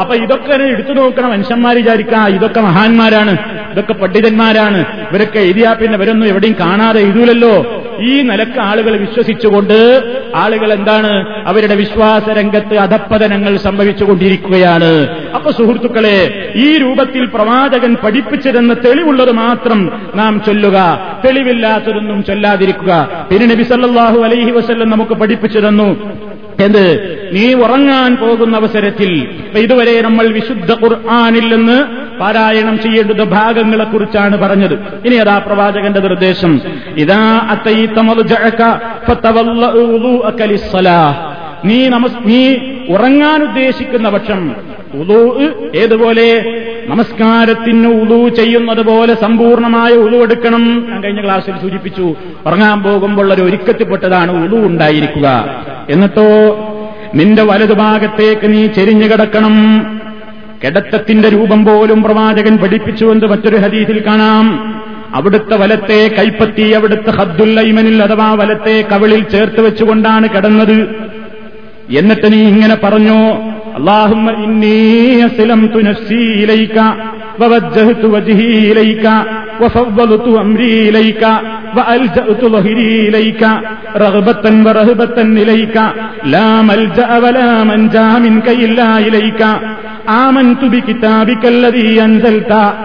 അപ്പൊ ഇതൊക്കെ എടുത്തു നോക്കണം. മനുഷ്യന്മാർ വിചാരിക്കാം ഇതൊക്കെ മഹാന്മാരാണ്. ഇതൊക്കെ പണ്ഡിതന്മാരാണ്. ഇവരൊക്കെ എഴുതിയാ പിന്നെ ഇവരൊന്നും എവിടെയും കാണാതെ എഴുതൂലല്ലോ. ഈ നിലയ്ക്ക് ആളുകൾ വിശ്വസിച്ചുകൊണ്ട് ആളുകൾ എന്താണ് അവരുടെ വിശ്വാസ രംഗത്ത് അധപ്പതനങ്ങൾ സംഭവിച്ചുകൊണ്ടിരിക്കുകയാണ്. അപ്പൊ സുഹൃത്തുക്കളെ ഈ രൂപത്തിൽ പ്രവാചകൻ പഠിപ്പിച്ചതെന്ന് തെളിവുള്ളത് മാത്രം നാം ചൊല്ലുക. തെളിവില്ലാത്തതൊന്നും ചൊല്ലാതിരിക്കുക. പിന്നെ നബി അലൈഹി വസ്ല്ലം നമുക്ക് പഠിപ്പിച്ചു തന്നു. എന്ത്? നീ ഉറങ്ങാൻ പോകുന്ന അവസരത്തിൽ. ഇതുവരെ നമ്മൾ വിശുദ്ധ ഖുർആാനിൽ നിന്ന് പാരായണം ചെയ്യേണ്ടുന്ന ഭാഗങ്ങളെക്കുറിച്ചാണ് പറഞ്ഞത്. ഇനി അതാ പ്രവാചകന്റെ നിർദ്ദേശം. ഇതാ നീ നമസ് നീ ഉറങ്ങാൻ ഉദ്ദേശിക്കുന്ന പക്ഷം ഉദു ഏതുപോലെ നമസ്കാരത്തിന് ഉദു ചെയ്യുന്നത് പോലെ സമ്പൂർണമായ ഉദു എടുക്കണം. ഞാൻ കഴിഞ്ഞ ക്ലാസ്സിൽ സൂചിപ്പിച്ചു ഉറങ്ങാൻ പോകുമ്പോൾ ഒരു ഒരുക്കത്തിൽപ്പെട്ടതാണ് ഉദു ഉണ്ടായിരിക്കുക. എന്നിട്ടോ നിന്റെ വലതുഭാഗത്തേക്ക് നീ ചെരിഞ്ഞു കിടക്കണം. കിടത്തത്തിന്റെ രൂപം പോലും പ്രവാചകൻ പഠിപ്പിച്ചുവെന്ന് മറ്റൊരു ഹദീസിൽ കാണാം. അവിടുത്തെ വലത്തെ കൈപ്പത്തി അവിടുത്തെ ഹദ്ദുല്ലൈമനിൽ അഥവാ വലത്തെ കവിളിൽ ചേർത്ത് വെച്ചുകൊണ്ടാണ് കിടന്നത് എന്നിട്ട് നീ ഇങ്ങനെ പറഞ്ഞു അള്ളാഹുമ്മ ഇന്നീ അസ്ലംതു നഫ്സി ഇലൈക ووجهت وجهي إليك وفضلت أمري إليك وألجأت ظهري إليك رغبة ورهبة إليك لا ملجأ ولا منجا منك إلا إليك آمنت بكتابك الذي أنزلت وبنبيك الذي أرسلت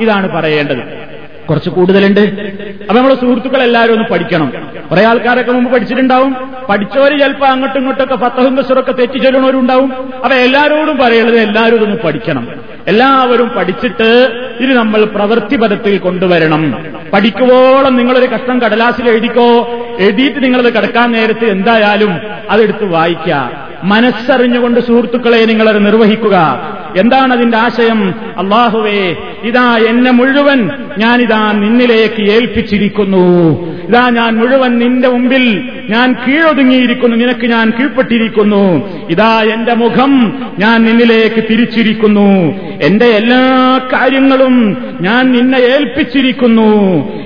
ഇതാണ് പറയേണ്ടത്. കുറച്ച് കൂടുതലുണ്ട്. അപ്പൊ നമ്മുടെ സുഹൃത്തുക്കൾ എല്ലാവരും ഒന്ന് പഠിക്കണം. കുറെ ആൾക്കാരൊക്കെ മുമ്പ് പഠിച്ചിട്ടുണ്ടാവും. പഠിച്ചവര് ചിലപ്പോൾ അങ്ങോട്ടും ഇങ്ങോട്ടൊക്കെ ഫത്തഹും ബസുറൊക്കെ തെറ്റി ചെല്ലുന്നവരുണ്ടാവും. അപ്പൊ എല്ലാവരോടും പറയുന്നത് എല്ലാവരും ഇതൊന്ന് പഠിക്കണം. എല്ലാവരും പഠിച്ചിട്ട് ഇത് നമ്മൾ പ്രവൃത്തിപരത്തിൽ കൊണ്ടുവരണം. പഠിക്കുവോളം നിങ്ങളൊരു കഷ്ടം കടലാസിൽ എഴുതിക്കോ. എഴുതിയിട്ട് നിങ്ങളത് കിടക്കാൻ നേരത്ത് എന്തായാലും അതെടുത്ത് വായിക്കുക. മനസ്സറിഞ്ഞുകൊണ്ട് സുഹൃത്തുക്കളെ നിങ്ങളത് നിർവഹിക്കുക. എന്താണ് അതിന്റെ ആശയം? അള്ളാഹുവേ ഇതാ എന്നെ മുഴുവൻ ഞാനിതാ നിന്നിലേക്ക് ഏൽപ്പിച്ചിരിക്കുന്നു. ഇതാ ഞാൻ മുഴുവൻ നിന്റെ മുമ്പിൽ ഞാൻ കീഴൊതുങ്ങിയിരിക്കുന്നു. നിനക്ക് ഞാൻ കീഴ്പ്പെട്ടിരിക്കുന്നു. ഇതാ എന്റെ മുഖം ഞാൻ നിന്നിലേക്ക് തിരിച്ചിരിക്കുന്നു. എന്റെ എല്ലാ കാര്യങ്ങളും ഞാൻ നിന്നെ ഏൽപ്പിച്ചിരിക്കുന്നു.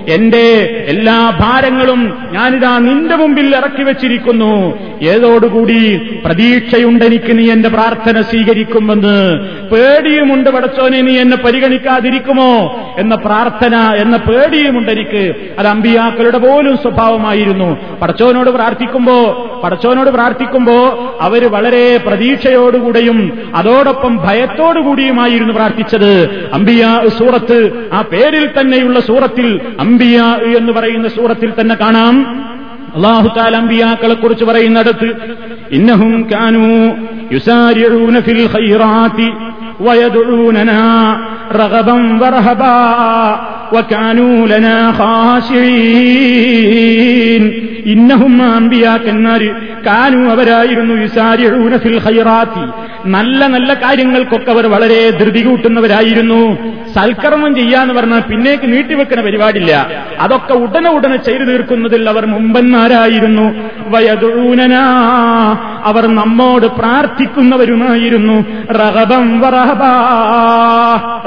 എന്റെ എല്ലാ ഭാരങ്ങളും ഞാനിതാ നിന്റെ മുമ്പിൽ ഇറക്കി വെച്ചിരിക്കുന്നു. ഏതോടുകൂടി പ്രതീക്ഷയുണ്ടെനിക്ക് നീ എന്റെ പ്രാർത്ഥന സ്വീകരിക്കുമെന്ന് പേടിയുമുണ്ട് പടച്ചോനെ നീ എന്നെ പരിഗണിക്കാതിരിക്കുമോ? എന്ന പ്രാർത്ഥന എന്ന പേടിയുമുണ്ട് എനിക്ക്. അത് അമ്പിയാക്കളുടെ പോലും സ്വഭാവമായിരുന്നു. പടച്ചോനോട് പ്രാർത്ഥിക്കുമ്പോ പടച്ചോനോട് പ്രാർത്ഥിക്കുമ്പോ അവർ വളരെ പ്രതീക്ഷയോടുകൂടെയും അതോടൊപ്പം ഭയത്തോടുകൂടിയുമായിരുന്നു പ്രാർത്ഥിച്ചത്. അമ്പിയ സൂറത്ത് ആ പേരിൽ തന്നെയുള്ള സൂറത്തിൽ അമ്പിയ എന്ന് പറയുന്ന സൂറത്തിൽ തന്നെ കാണാം. അള്ളാഹുത്താൽ അമ്പിയാക്കളെ കുറിച്ച് പറയുന്നിടത്ത് ഇന്നഹും കാനു യുസാരിഊന ഫിൽ ഖൈറാത്തി ويدعوننا رغبا ورهبا وكانوا لنا خاشعين ഇന്നഹും അമ്പിയാക്കന്മാര് കാനു അവരായിരുന്നു യുസാരിഊന ഫിൽ ഖൈറാത്തി നല്ല നല്ല കാര്യങ്ങൾക്കൊക്കെ അവർ വളരെ ധൃതി കൂട്ടുന്നവരായിരുന്നു സൽക്കർമ്മം ചെയ്യാന്ന് പറഞ്ഞാൽ പിന്നേക്ക് നീട്ടിവെക്കുന്ന പരിപാടില്ല. അതൊക്കെ ഉടനെ ഉടനെ ചെയ്തു തീർക്കുന്നതിൽ അവർ മുമ്പന്മാരായിരുന്നു. വയതൂനനാ അവർ നമ്മോട് പ്രാർത്ഥിക്കുന്നവരുമായിരുന്നു. റഹബം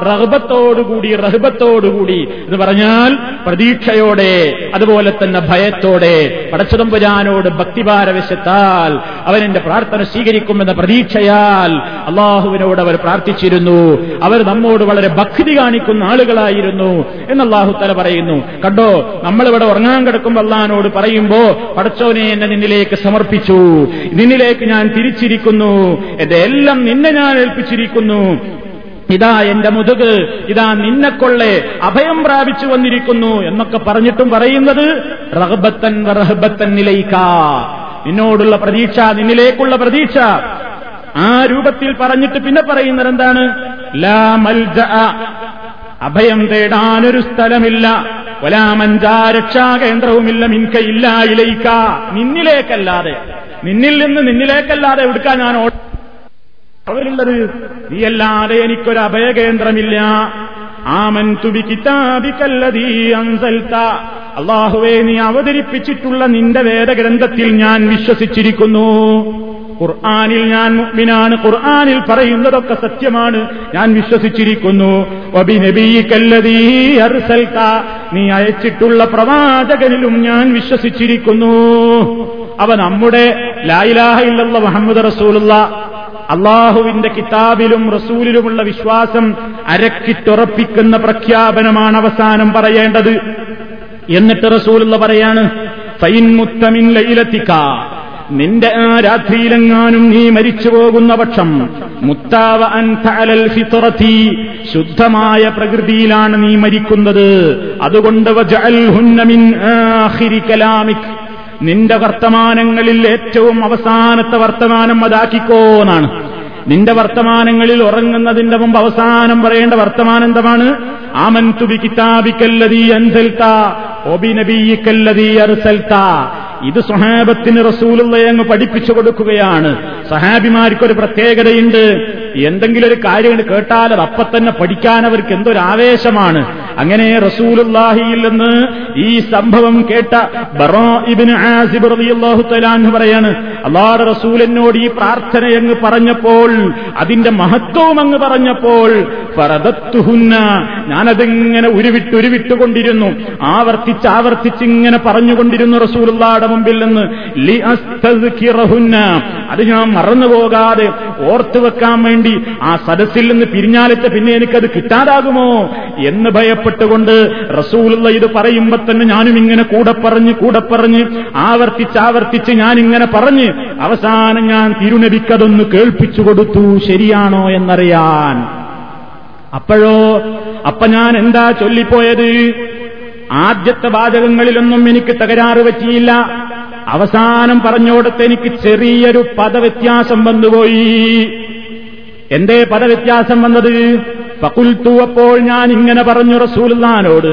റഹബത്തോടുകൂടി റഹബത്തോടുകൂടി എന്ന് പറഞ്ഞാൽ പ്രതീക്ഷയോടെ അതുപോലെ തന്നെ ഭയത്തോടെ പടച്ചതമ്പുരാനോട് ഭക്തിഭാരവശത്താൽ അവൻ എന്റെ പ്രാർത്ഥന സ്വീകരിക്കുമെന്ന പ്രതീക്ഷയാൽ അള്ളാഹുവിനോട് അവർ പ്രാർത്ഥിച്ചിരുന്നു. അവർ നമ്മോട് വളരെ ഭക്തി കാണിക്കുന്ന ആളുകളായിരുന്നു എന്ന് അള്ളാഹു തല പറയുന്നു. കണ്ടോ നമ്മളിവിടെ ഉറങ്ങാൻ കിടക്കുമ്പോൾ അള്ളഹാനോട് പറയുമ്പോ പടച്ചോനെ എന്നെ നിന്നിലേക്ക് സമർപ്പിച്ചു. നിന്നിലേക്ക് ഞാൻ തിരിച്ചിരിക്കുന്നു. എന്റെ എല്ലാം നിന്നെ ഞാൻ ഏൽപ്പിച്ചിരിക്കുന്നു. ഇതാ എന്റെ മുതുക്. ഇതാ നിന്നെക്കൊള്ളെ അഭയം പ്രാപിച്ചു വന്നിരിക്കുന്നു. എന്നൊക്കെ പറഞ്ഞിട്ടും പറയുന്നത് റഹബത്തൻ റഹബത്തൻ നിലയിക്ക നിന്നോടുള്ള പ്രതീക്ഷ നിന്നിലേക്കുള്ള പ്രതീക്ഷ. ആ രൂപത്തിൽ പറഞ്ഞിട്ട് പിന്നെ പറയുന്നത് എന്താണ് ലാ അഭയം തേടാനൊരു സ്ഥലമില്ല. ഒലാമഞ്ചാ രക്ഷാകേന്ദ്രവുമില്ല ഇല്ല ഇലയിക്ക നിന്നിലേക്കല്ലാതെ. നിന്നിൽ നിന്ന് നിന്നിലേക്കല്ലാതെ എടുക്കാൻ ഞാൻ അവരുള്ളത്? നീയല്ലാതെ എനിക്കൊരു അഭയകേന്ദ്രമില്ല. ആമൻ തുബി കിതാബിക്കല്ലതീ അൻസൽത്ത അള്ളാഹുവെ നീ അവതരിപ്പിച്ചിട്ടുള്ള നിന്റെ വേദഗ്രന്ഥത്തിൽ ഞാൻ വിശ്വസിച്ചിരിക്കുന്നു. ഖുർആാനിൽ ഞാൻ മുഗ്മിനാണ് ഖുർആാനിൽ പറയുന്നതൊക്കെ സത്യമാണ്. ഞാൻ വിശ്വസിച്ചിരിക്കുന്നു. നീ അയച്ചിട്ടുള്ള പ്രവാചകനിലും ഞാൻ വിശ്വസിച്ചിരിക്കുന്നു. അവ നമ്മുടെ ലായിലാഹ മുഹമ്മദ് റസൂലുള്ള. അള്ളാഹുവിന്റെ കിതാബിലും റസൂലിലുമുള്ള വിശ്വാസം അരക്കിട്ടുറപ്പിക്കുന്ന പ്രഖ്യാപനമാണ് അവസാനം പറയേണ്ടത്. എന്നിട്ട് റസൂലുള്ള പറയാണ് ഫൈൻ മുത്തമിൻ ലൈലത്തിക്ക നിന്റെ ആ രാത്രിയിലെങ്ങാനും നീ മരിച്ചു പോകുന്ന പക്ഷം മുത്താവ അൻ ഫിത്തറത്തി ശുദ്ധമായ പ്രകൃതിയിലാണ് നീ മരിക്കുന്നത്. അതുകൊണ്ട് നിന്റെ വർത്തമാനങ്ങളിൽ ഏറ്റവും അവസാനത്തെ വർത്തമാനം അതാക്കിക്കോ എന്നാണ്. നിന്റെ വർത്തമാനങ്ങളിൽ ഉറങ്ങുന്നതിന്റെ മുമ്പ് അവസാനം പറയേണ്ട വർത്തമാനം എന്താണ് ആമൻ തുബി കിതാബിക്കല്ലതീ അൻസൽത്ത ഒബി നബീക്കല്ലതീ അർസൽത്ത ഇത് സ്വഹാബത്തിന് റസൂലുള്ള അങ്ങ് പഠിപ്പിച്ചു കൊടുക്കുകയാണ്. സഹാബിമാർക്കൊരു പ്രത്യേകതയുണ്ട്. എന്തെങ്കിലും ഒരു കാര്യം കേട്ടാൽ അത് അപ്പൊ തന്നെ പഠിക്കാൻ അവർക്ക് എന്തൊരു ആവേശമാണ്. അങ്ങനെ റസൂലുല്ലാഹിയിൽ നിന്ന് ഈ സംഭവം കേട്ട ബറോ ഇബിൻ ആസിബ് റളിയല്ലാഹു പറയാണ് അള്ളാഹുടെ റസൂലിനോട് ഈ പ്രാർത്ഥന അങ്ങ് പറഞ്ഞപ്പോൾ അതിന്റെ മഹത്വവും അങ്ങ് പറഞ്ഞപ്പോൾ ഞാനതിങ്ങനെ ഉരുവിട്ട് ഉരുവിട്ടുകൊണ്ടിരുന്നു. ആവർത്തിച്ച് ആവർത്തിച്ച് ഇങ്ങനെ പറഞ്ഞുകൊണ്ടിരുന്നു റസൂലുള്ളാടെ മുമ്പിൽ നിന്ന്. ലി അത് ഞാൻ മറന്നുപോകാതെ ഓർത്തു വെക്കാൻ വേണ്ടി ആ സദസ്സിൽ നിന്ന് പിരിഞ്ഞാലിച്ച പിന്നെ എനിക്കത് കിട്ടാതാകുമോ എന്ന് ഭയപ്പെട്ടുകൊണ്ട് റസൂലുള്ള ഇത് പറയുമ്പോ തന്നെ ഞാനും ഇങ്ങനെ കൂടെ പറഞ്ഞ് കൂടെ പറഞ്ഞ് ആവർത്തിച്ച് ആവർത്തിച്ച് ഞാൻ ഇങ്ങനെ പറഞ്ഞ് അവസാനം ഞാൻ തിരുനബിക്കതൊന്ന് കേൾപ്പിച്ചു കൊടുത്തു. ശരിയാണോ എന്നറിയാൻ. അപ്പോഴോ അപ്പൊ ഞാൻ എന്താ ചൊല്ലിപ്പോയത്? ആദ്യത്തെ വാചകങ്ങളിലൊന്നും എനിക്ക് തകരാറ് പറ്റിയില്ല. അവസാനം പറഞ്ഞോടത്ത് എനിക്ക് ചെറിയൊരു പദവ്യത്യാസം വന്നുപോയി. എന്തേ പദവ്യത്യാസം വന്നത്? പകുൽത്തു അപ്പോൾ ഞാൻ ഇങ്ങനെ പറഞ്ഞു റസൂൽനാനോട്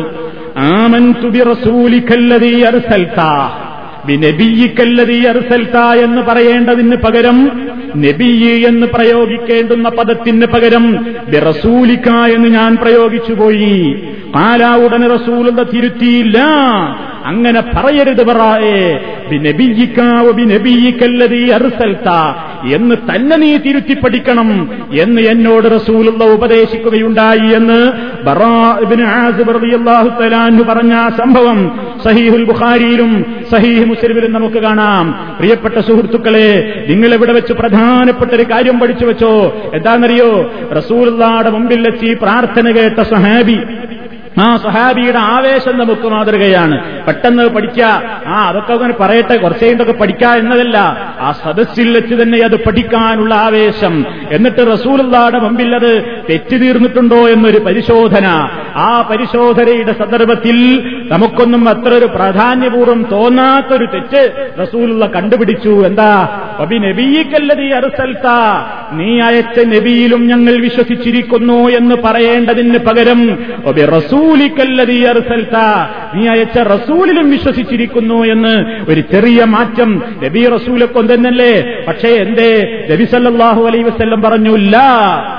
ആമൻ തുബി റസൂലിക്കല്ലതീ അർസൽത്ത ബിനബിയിക്കല്ലതീ അർസൽത്ത എന്ന് പറയേണ്ടതിന് പകരം നബിയ് എന്ന് പ്രയോഗിക്കേണ്ടുന്ന പദത്തിന് പകരം ബിറസൂലിക്ക എന്ന് ഞാൻ പ്രയോഗിച്ചുപോയി. കാലാ ഉടനെ റസൂലുള്ള തിരുത്തിയില്ല. അങ്ങനെ പറയരുത് എന്ന് തന്നെ നീ തിരുത്തി പഠിക്കണം എന്ന് എന്നോട് റസൂലുള്ള ഉപദേശിക്കുകയുണ്ടായി എന്ന് പറഞ്ഞ സംഭവം സഹീഹുൽ ബുഖാരിയിലും സഹീഹ് മുസ്ലിമിലും നമുക്ക് കാണാം. പ്രിയപ്പെട്ട സുഹൃത്തുക്കളെ നിങ്ങൾ ഇവിടെ വെച്ച് പ്രധാനപ്പെട്ട ഒരു കാര്യം പഠിച്ചു വെച്ചോ? എന്താണെന്നറിയോ? റസൂലുള്ളാടെ ഈ പ്രാർത്ഥന കേട്ട സഹാബി ആ സഹാബിയുടെ ആവേശം നമുക്ക് മാതൃകയാണ് പെട്ടെന്ന് പഠിക്കുക ആ അതൊക്കെ അങ്ങനെ പറയട്ടെ. കുറച്ചേണ്ടൊക്കെ പഠിക്കുക എന്നതല്ല. ആ സദസ്സിൽ വെച്ച് തന്നെ അത് പഠിക്കാനുള്ള ആവേശം. എന്നിട്ട് റസൂലുള്ളാടെ മുമ്പിൽ അത് തെറ്റ് എന്നൊരു പരിശോധന. ആ പരിശോധനയുടെ സന്ദർഭത്തിൽ നമുക്കൊന്നും അത്ര ഒരു പ്രാധാന്യപൂർവം തോന്നാത്തൊരു തെറ്റ് റസൂലുള്ള കണ്ടുപിടിച്ചു. എന്താ? അബി നബിയിക്കല്ലതീ അറുസൽത്ത നീ അയച്ച നബിയിലും ഞങ്ങൾ വിശ്വസിച്ചിരിക്കുന്നു എന്ന് പറയേണ്ടതിന് പകരം ഒബി റസൂലിക്കല്ലതീ അറുസൽത്ത നീ അയച്ച റസൂലിലും വിശ്വസിച്ചിരിക്കുന്നു എന്ന് ഒരു ചെറിയ മാറ്റം നബി റസൂലെ തന്നെയല്ലേ പക്ഷേ എന്തേ? നബി സല്ലല്ലാഹു അലൈ വസ്ല്ലം പറഞ്ഞു ഇല്ല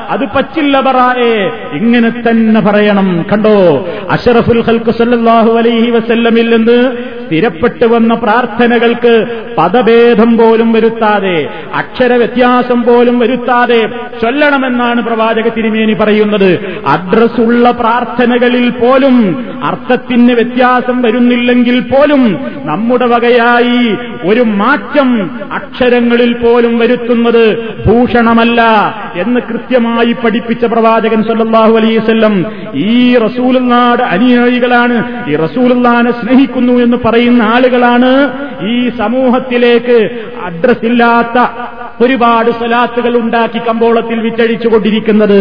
അത് പറ്റില്ല പറയേ ഇങ്ങനെ തന്നെ പറയണം. കണ്ടോ? അഷറഫുൽ ഖൽക്ക് സല്ലാഹു അലൈഹി വസല്ലമിൽ നിന്ന് സ്ഥിരപ്പെട്ടു വന്ന പ്രാർത്ഥനകൾക്ക് പദഭേദം പോലും വരുത്താതെ അക്ഷര വ്യത്യാസം പോലും വരുത്താതെ ചൊല്ലണമെന്നാണ് പ്രവാചക തിരുമേനി പറയുന്നത്. അഡ്രസ്സുള്ള പ്രാർത്ഥനകളിൽ പോലും അർത്ഥത്തിന് വ്യത്യാസം വരുന്നില്ലെങ്കിൽ പോലും നമ്മുടെ വകയായി ഒരു മാറ്റം അക്ഷരങ്ങളിൽ പോലും വരുത്തുന്നത് ഭൂഷണമല്ല എന്ന് കൃത്യമായി പഠിപ്പിച്ച പ്രവാചകൻ സല്ലാഹു അലൈവല്ലം ഈ റസൂലുനാട് അനുയായികളാണ് ഈ റസൂലുള്ളാനെ സ്നേഹിക്കുന്നു എന്ന് പറയുന്ന ആളുകളാണ് ഈ സമൂഹത്തിലേക്ക് അഡ്രസ് ഇല്ലാത്ത ഒരുപാട് സ്വലാത്തുകൾ ഉണ്ടാക്കി കമ്പോളത്തിൽ വിറ്റഴിച്ചുകൊണ്ടിരിക്കുന്നത്.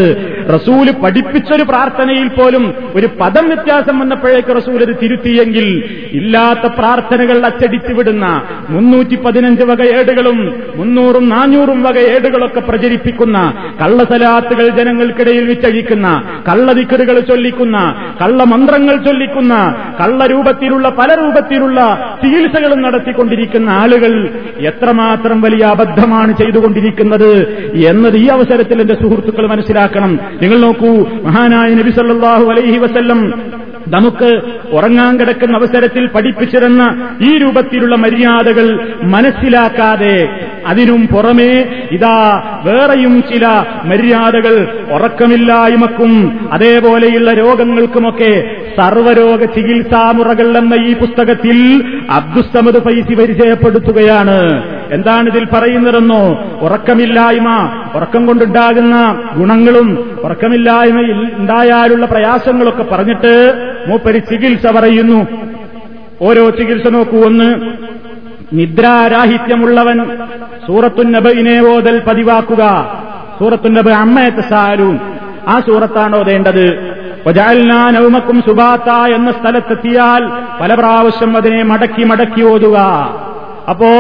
റസൂൽ പഠിപ്പിച്ചൊരു പ്രാർത്ഥനയിൽ പോലും ഒരു പദം വ്യത്യാസം വന്നപ്പോഴേക്ക് റസൂൽ അത് തിരുത്തിയെങ്കിൽ ഇല്ലാത്ത പ്രാർത്ഥനകൾ അച്ചടിച്ചു വിടുന്ന മുന്നൂറ്റി പതിനഞ്ച് വക ഏടുകളും മുന്നൂറും നാനൂറും വക ഏടുകളൊക്കെ പ്രചരിപ്പിക്കുന്ന കള്ളസലാത്തുകൾ ജനങ്ങൾക്കിടയിൽ വിറ്റഴിക്കുന്ന കള്ളതിക്കറുകൾ ചൊല്ലിക്കുന്ന കള്ളമന്ത്രങ്ങൾ ചൊല്ലിക്കുന്ന കള്ളരൂപത്തിലുള്ള പല രൂപത്തിലുള്ള ചികിത്സകളും നടത്തിക്കൊണ്ടിരിക്കുന്ന ആളുകൾ എത്രമാത്രം വലിയ അബദ്ധമാണ് ചെയ്തുകൊണ്ടിരിക്കുന്നത് എന്നത് ഈ അവസരത്തിൽ എന്റെ സുഹൃത്തുക്കൾ മനസ്സിലാക്കണം. നിങ്ങൾ നോക്കൂ മഹാനായ നബി സല്ലല്ലാഹു അലൈഹി വസല്ലം നമുക്ക് ഉറങ്ങാൻ കിടക്കുന്ന അവസരത്തിൽ പഠിപ്പിച്ചിരുന്ന ഈ രൂപത്തിലുള്ള മര്യാദകൾ മനസ്സിലാക്കാതെ അതിനും പുറമേ ഇതാ വേറെയും ചില മര്യാദകൾ ഉറക്കമില്ലായ്മക്കും അതേപോലെയുള്ള രോഗങ്ങൾക്കുമൊക്കെ സർവരോഗ ചികിത്സാമുറകൾ എന്ന ഈ പുസ്തകത്തിൽ അബ്ദുസ്തമദ് ഫൈസി പരിചയപ്പെടുത്തുകയാണ്. എന്താണ് ഇതിൽ പറയുന്നതെന്നോ? ഉറക്കമില്ലായ്മ ഉറക്കം കൊണ്ടുണ്ടാകുന്ന ഗുണങ്ങളും ഉറക്കമില്ലായ്മയിൽ ഉണ്ടായാലുള്ള പ്രയാസങ്ങളൊക്കെ പറഞ്ഞിട്ട് മൂപ്പരി ചികിത്സ പറയുന്നു. ഓരോ ചികിത്സ നോക്കൂ. ഒന്ന് നിദ്രാരാഹിത്യമുള്ളവൻ സൂറത്തുന്നബിനെ ഓതൽ പതിവാക്കുക. സൂറത്തുന്നബ് അമ്മയത്തെ സാരൂൻ ആ സൂറത്താണ് ഓതേണ്ടത്. നൗമക്കും സുബാത്ത എന്ന സ്ഥലത്തെത്തിയാൽ പല പ്രാവശ്യം അതിനെ മടക്കി മടക്കി ഓതുക. അപ്പോ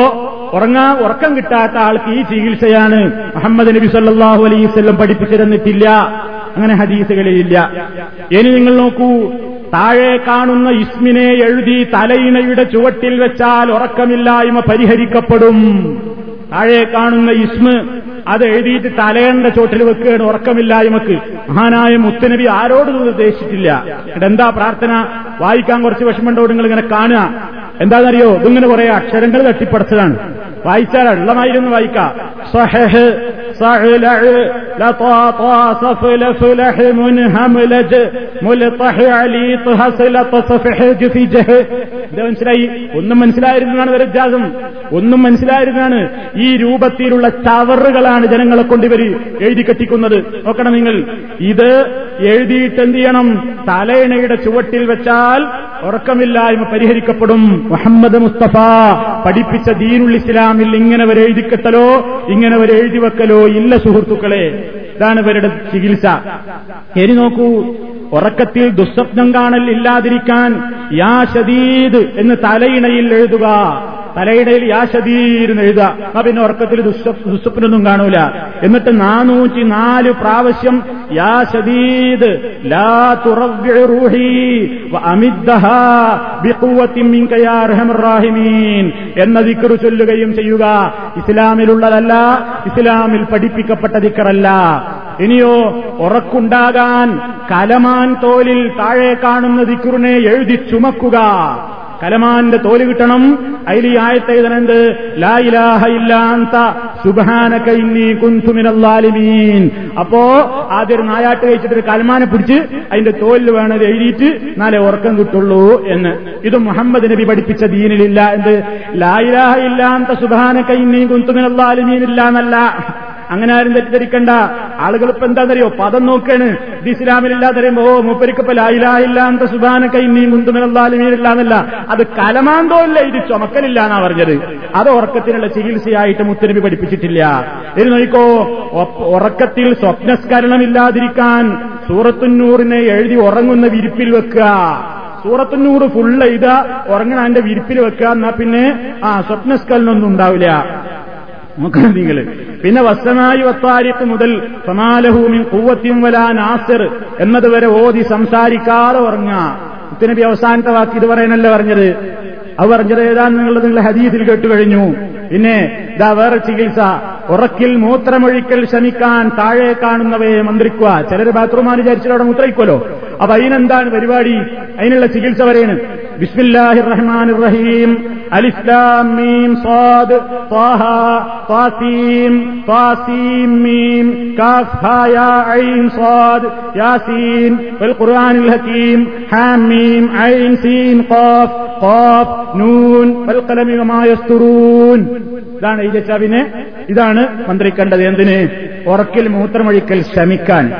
ഉറങ്ങാ ഉറക്കം കിട്ടാത്ത ആൾക്ക് ഈ ചികിത്സയാണ് മുഹമ്മദ് നബി സല്ലാഹു അലൈവല്ലം പഠിപ്പിച്ചിരുന്നിട്ടില്ല. അങ്ങനെ ഹദീസുകളിലില്ല. ഇനി നിങ്ങൾ നോക്കൂ താഴെ കാണുന്ന ഇസ്മിനെ എഴുതി തലയിണയുടെ ചുവട്ടിൽ വെച്ചാൽ ഉറക്കമില്ലായ്മ പരിഹരിക്കപ്പെടും. താഴെ കാണുന്ന ഇസ്മ് അത് എഴുതിയിട്ട് തലയണ്ട ചോട്ടിൽ വെക്കുകയാണ് ഉറക്കമില്ലായ്മക്ക്. മഹാനായ മുത്തനബി ആരോടും ഉദ്ദേശിച്ചിട്ടില്ല എന്താ പ്രാർത്ഥന? വായിക്കാൻ കുറച്ച് വിഷമമുണ്ടോ? നിങ്ങൾ ഇങ്ങനെ കാണുക. എന്താണെന്നറിയോ? ഇതിങ്ങനെ കുറെ അക്ഷരങ്ങൾ തട്ടിപ്പടച്ചതാണ് വായിച്ചാൽ ഉള്ളമായിരുന്നു വായിക്കാം. മനസ്സിലായി? ഒന്നും മനസ്സിലായിരുന്നതാണ് വ്യത്യാസം ഒന്നും മനസ്സിലായിരുന്നതാണ് ഈ രൂപത്തിലുള്ള ചവറുകളാണ് ജനങ്ങളെ കൊണ്ടിവർ എഴുതി കെട്ടിക്കുന്നത്. നോക്കണം നിങ്ങൾ. ഇത് എഴുതിയിട്ട് എന്ത് ചെയ്യണം? തലയിണയുടെ ചുവട്ടിൽ വെച്ചാൽ ഉറക്കമില്ലായ്മ പരിഹരിക്കപ്പെടും. മുഹമ്മദ് മുസ്തഫ പഠിപ്പിച്ച ദീനുൽ ഇസ്ലാമിൽ ഇങ്ങനെ വരെ എഴുതിക്കെട്ടലോ ഇങ്ങനെ വരെ എഴുതി വെക്കലോ ഇല്ല സുഹൃത്തുക്കളെ. ഇതാണ് ഇവരുടെ ചികിത്സ. ശരി നോക്കൂ ഉറക്കത്തിൽ ദുസ്വപ്നം കാണൽ ഇല്ലാതിരിക്കാൻ യാ ഷദീദ് എന്ന് തലയിണയിൽ എഴുതുക. തലയിടയിൽ യാ ഷദീദ് എഴുതുക. ആ പിന്നെ ഉറക്കത്തിൽ ദുസ്വപ്നൊന്നും കാണൂല. എന്നിട്ട് നാനൂറ്റി നാല് പ്രാവശ്യം യാശദീദ് ലാ റൂഹി എന്ന ദിക്കറ് ചൊല്ലുകയും ചെയ്യുക. ഇസ്ലാമിലുള്ളതല്ല ഇസ്ലാമിൽ പഠിപ്പിക്കപ്പെട്ട ദിക്കറല്ല ഇനിയോ ഉറക്കുണ്ടാകാൻ കലമാൻ തോലിൽ താഴെ കാണുന്ന ദിക്കുറിനെ എഴുതി ചുമക്കുക. കലമാന്റെ തോൽ കിട്ടണം. അതിൽ ഈ ആയത്ത് എഴുതണുണ്ട് ലാ ഇലാഹ ഇല്ലാന്ത സുബാനക ഇന്നി കുന്തുമിനല്ലാലിമീൻ അപ്പോ ആദ്യം നായാട്ട് കഴിച്ചിട്ട് ഒരു കലമാനെ പിടിച്ച് അതിന്റെ തോലിൽ വേണത് എഴുതിയിട്ട് നാലേ ഉറക്കം കിട്ടുള്ളൂ എന്ന്. ഇത് മുഹമ്മദ് നബി പഠിപ്പിച്ച ദീനിലില്ല എന്ത്? ലാ ഇലാഹ ഇല്ലാന്ത സുബാനക ഇന്നി കുന്തുമിനല്ലാലിമീൻ ഇല്ല എന്നല്ല അങ്ങനെ ആരും തെറ്റിദ്ധരിക്കണ്ട. ആളുകൾ ഇപ്പൊ എന്താണെന്നറിയോ പദം നോക്കാണ്. ഇത് ഇസ്ലാമിലില്ലാതെ അറിയുമ്പോ ഓ മൂപ്പരിക്കപ്പ ലായില്ലാത്ത സുബാനക്ക ഇന്നിയും കുന്തുമിനല്ലാലുമീനില്ല എന്നല്ല അത് കലമാന്തോല്ല ഇത് ചുമക്കലില്ല എന്നാ പറഞ്ഞത്. അത് ഉറക്കത്തിനുള്ള ചികിത്സയായിട്ട് മുത്തനബി പഠിപ്പിച്ചിട്ടില്ല. ഇത് നോക്കോ ഉറക്കത്തിൽ സ്വപ്നസ്കരണമില്ലാതിരിക്കാൻ സൂറത്തുന്നൂറിനെ എഴുതി ഉറങ്ങുന്ന വിരിപ്പിൽ വെക്കുക. സൂറത്തുന്നൂറ് ഫുള്ള് ഇത് ഉറങ്ങണ അതിന്റെ വിരിപ്പിൽ വെക്കുക. എന്നാ പിന്നെ ആ സ്വപ്നസ്കലനൊന്നും ഉണ്ടാവില്ല. നോക്കണം നിങ്ങൾ പിന്നെ വസ്സനായി വത്താരിക്ക് മുതൽ സമാലഹൂമിൻ കൂവത്തിയും വലാ നാസിർ എന്നതുവരെ ഓതി സംസാരിക്കാതെ ഉറങ്ങ. മുത്തനബി അവസാനത്തെ വാക്ക് ഇത് പറയാനല്ല പറഞ്ഞത്. അത് പറഞ്ഞത് ഏതാണെന്നുള്ളത് നിങ്ങൾ ഹദീസിൽ കേട്ടു കഴിഞ്ഞു. പിന്നെ ഇതാ വേറെ ചികിത്സ. ഉറക്കിൽ മൂത്രമൊഴിക്കൽ ശമിക്കാൻ താഴെ കാണുന്നവയെ മന്ത്രിക്കുക. ചിലർ ബാത്റൂമാണ് വിചാരിച്ചാൽ മൂത്രയിക്കുമല്ലോ അപ്പൊ അതിനെന്താണ് പരിപാടി? അതിനുള്ള ചികിത്സ പറയണ്. ബിസ്മില്ലാഹിർ റഹ്മാൻ റഹീം. അലിസ്ലാം മീം സ്വാദ് ത്വാഹ ത്വാസീം ത്വാസീം മീം കാഫ് ഹാ യാ ഐൻ സ്വാദ് യാസീൻ വൽ ഖുർആനിൽ ഹകീം ഹാം മീം ഐൻ സീൻ ഖാഫ് ഖാഫ് നൂൻ വൽ ഖലമി വമാ യസ്തുറൂൻ. ഇതാണ് ഈ ചവിനെ ഇതാണ് മന്ത്രിക്കേണ്ടത്. എന്തിന്? ഉറക്കിൽ മൂത്രമൊഴിക്കൽ ശ്രമിക്കാൻ.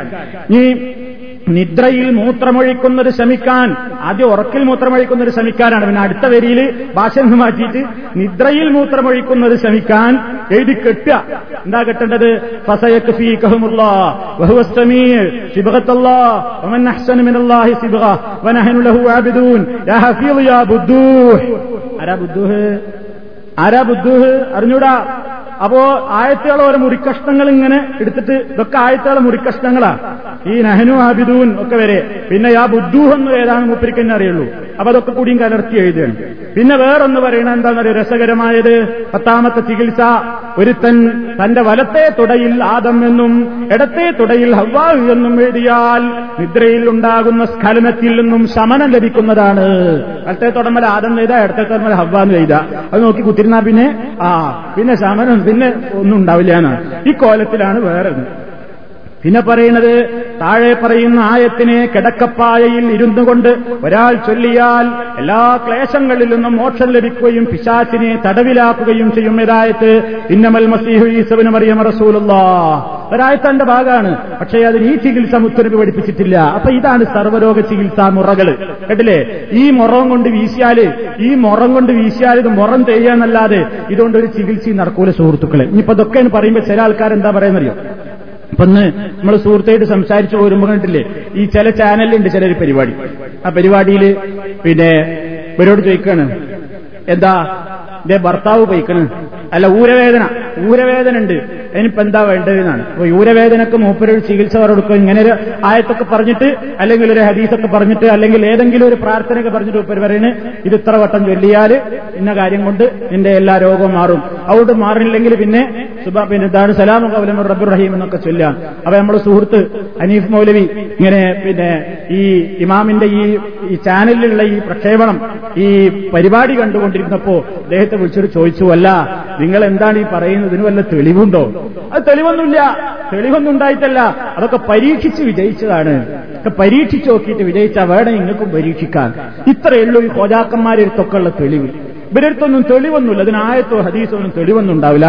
ഈ നിദ്രയിൽ മൂത്രമൊഴിക്കുന്നത് ശ്രമിക്കാൻ ആദ്യം ഉറക്കിൽ മൂത്രമൊഴിക്കുന്നത് ശ്രമിക്കാനാണ് പിന്നെ അടുത്ത വരിയിൽ ഭാഷ നിന്ന് മാറ്റിയിട്ട് നിദ്രയിൽ മൂത്രമൊഴിക്കുന്നത് ശ്രമിക്കാൻ എഴുതി കെട്ടുക. എന്താ കെട്ടേണ്ടത്? ഫസയക്ക് ഫീ കഹുമുള്ള ആരാ ബുദ്ധൂഹ് അറിഞ്ഞൂടാ? അപ്പോ ആയത്തുകളെ ഓരോ മുറിക്കഷ്ണങ്ങൾ ഇങ്ങനെ എടുത്തിട്ട് ഇതൊക്കെ ആയത്തുകളെ മുറിക്കഷ്ണങ്ങളാ ഈ നഹനു ആബിദൂൻ ഒക്കെ വരെ. പിന്നെ ആ ബുദ്ധു എന്ന് ഏതാണ് മുപ്പിരിക്കന്നെ അറിയുള്ളൂ. അപ്പൊ അതൊക്കെ കൂടിയും കലർത്തി എഴുതുകയാണ് പിന്നെ വേറൊന്ന് പറയണ എന്താണെന്നറിയോ? രസകരമായത് പത്താമത്തെ ചികിത്സ. ഒരുത്തൻ തന്റെ വലത്തെ തുടയിൽ ആദം എന്നും ഇടത്തെ തുടയിൽ ഹവ്വാഹ് എന്നും എഴുതിയാൽ നിദ്രയിൽ ഉണ്ടാകുന്ന സ്ഖലനത്തിൽ നിന്നും ശമനം ലഭിക്കുന്നതാണ്. വലത്തെ തുടമ്പൽ ആദം എഴുതാ ഇടത്തെ തുടമ്പൽ ഹവ്വാന്ന് എഴുതാ. അത് നോക്കി കുത്തിരുന്നാ പിന്നെ ആ പിന്നെ ശമനം പിന്നെ ഒന്നും ഉണ്ടാവില്ല എന്നാണ്. ഈ കോലത്തിലാണ് വേറെ പിന്നെ പറയുന്നത് താഴെ പറയുന്ന ആയത്തിനെ കിടക്കപ്പായയിൽ ഇരുന്നു കൊണ്ട് ഒരാൾ ചൊല്ലിയാൽ എല്ലാ ക്ലേശങ്ങളിൽ നിന്നും മോക്ഷം ലഭിക്കുകയും പിശാച്ചിനെ തടവിലാക്കുകയും ചെയ്യും. ഏതായത്? ഇന്നമൽ മസീഹു ഈസബിന് മറിയം റസൂലുള്ള. ഒരായത്തന്റെ ഭാഗമാണ് പക്ഷേ അതിന് ഈ ചികിത്സ മുത്തരവ് പഠിപ്പിച്ചിട്ടില്ല. അപ്പൊ ഇതാണ് സർവരോഗ ചികിത്സാ മുറകൾ കേട്ടില്ലേ? ഈ മുറം കൊണ്ട് വീശിയാൽ ഈ മുറം കൊണ്ട് വീശിയാൽ ഇത് മുറം ചെയ്യാന്നല്ലാതെ ഇതുകൊണ്ട് ഒരു ചികിത്സയും നടക്കൂല സുഹൃത്തുക്കളെ. ഇനിയിപ്പോ ഇതൊക്കെ പറയുമ്പോൾ ചില ആൾക്കാർ എന്താ പറയുന്നറിയോ? അപ്പൊ ഇന്ന് നമ്മൾ സുഹൃത്തായിട്ട് സംസാരിച്ചു പോരുമ്പോൾ കണ്ടില്ലേ ഈ ചില ചാനലിലുണ്ട് ചിലൊരു പരിപാടി. ആ പരിപാടിയിൽ പിന്നെ ഇവരോട് ചോദിക്കാണ് എന്താ എന്റെ ഭർത്താവ് പോയിക്കണ്. അല്ല ഊരവേദന. ഊരവേദന ഉണ്ട് അതിനിപ്പോ എന്താ വേണ്ടതെന്നാണ്. അപ്പൊ യൂരവേദനക്ക് മൂപ്പരൊരു ചികിത്സ കൊടുക്കും. ഇങ്ങനെ ഒരു ആയത്തൊക്കെ പറഞ്ഞിട്ട് അല്ലെങ്കിൽ ഒരു ഹദീസൊക്കെ പറഞ്ഞിട്ട് അല്ലെങ്കിൽ ഏതെങ്കിലും ഒരു പ്രാർത്ഥനയൊക്കെ പറഞ്ഞിട്ട് മൂപ്പര് പറയുന്നത് ഇത് ഇത്ര വട്ടം ചൊല്ലിയാൽ ഇന്ന കാര്യം കൊണ്ട് നിന്റെ എല്ലാ രോഗവും മാറും. അതുകൊണ്ട് മാറില്ലെങ്കിൽ പിന്നെ സുബാ പിന്നെ ദാണ് സലാം കവലം റബ്ബുർ റഹീം എന്നൊക്കെ ചൊല്ലാം അപ്പൊ നമ്മുടെ സുഹൃത്ത് അനീഫ് മൗലവി ഇങ്ങനെ പിന്നെ ഈ ഇമാമിന്റെ ഈ ഈ ചാനലിലുള്ള ഈ പ്രക്ഷേപണം ഈ പരിപാടി കണ്ടുകൊണ്ടിരുന്നപ്പോ അദ്ദേഹത്തെ വിളിച്ചിട്ട് ചോദിച്ചു അല്ല നിങ്ങൾ എന്താണ് ഈ പറയുന്നതിന് വല്ല തെളിവുണ്ടോ? അത് തെളിവൊന്നുമില്ല. തെളിവൊന്നും ഉണ്ടായിട്ടല്ല. അതൊക്കെ പരീക്ഷിച്ച് വിജയിച്ചതാണ്. ഒക്കെ പരീക്ഷിച്ച് നോക്കിയിട്ട് വിജയിച്ചാൽ വേണം നിങ്ങൾക്കും പരീക്ഷിക്കാൻ ഇത്രയുള്ളൂ ഈ ഹോജാക്കന്മാരെടുത്തൊക്കെ ഉള്ള തെളിവ്. ഇവരടുത്തൊന്നും തെളിവൊന്നുമില്ല. അതിന് ആയത്തോ ഹദീസോ ഒന്നും തെളിവൊന്നും ഉണ്ടാവില്ല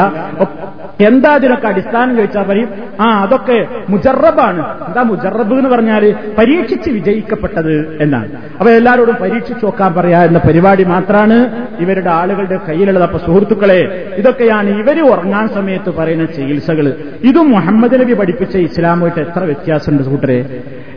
എന്താ അതിനൊക്കെ അടിസ്ഥാനം ചോദിച്ചാൽ പറയും? ആ അതൊക്കെ മുജറബാണ്. എന്താ മുജറബ് എന്ന് പറഞ്ഞാൽ പരീക്ഷിച്ച് വിജയിക്കപ്പെട്ടത് എന്നാണ്. അപ്പൊ എല്ലാവരോടും പരീക്ഷിച്ചു നോക്കാൻ പറയാ എന്ന പരിപാടി മാത്രമാണ് ഇവരുടെ ആളുകളുടെ കയ്യിലുള്ളത്. അപ്പൊ സുഹൃത്തുക്കളെ ഇതൊക്കെയാണ് ഇവർ ഉറങ്ങാൻ സമയത്ത് പറയുന്ന ചികിത്സകൾ ഇതും മുഹമ്മദ് നബി പഠിപ്പിച്ച ഇസ്ലാമായിട്ട് എത്ര വ്യത്യാസമുണ്ട് സുഹൃത്തരെ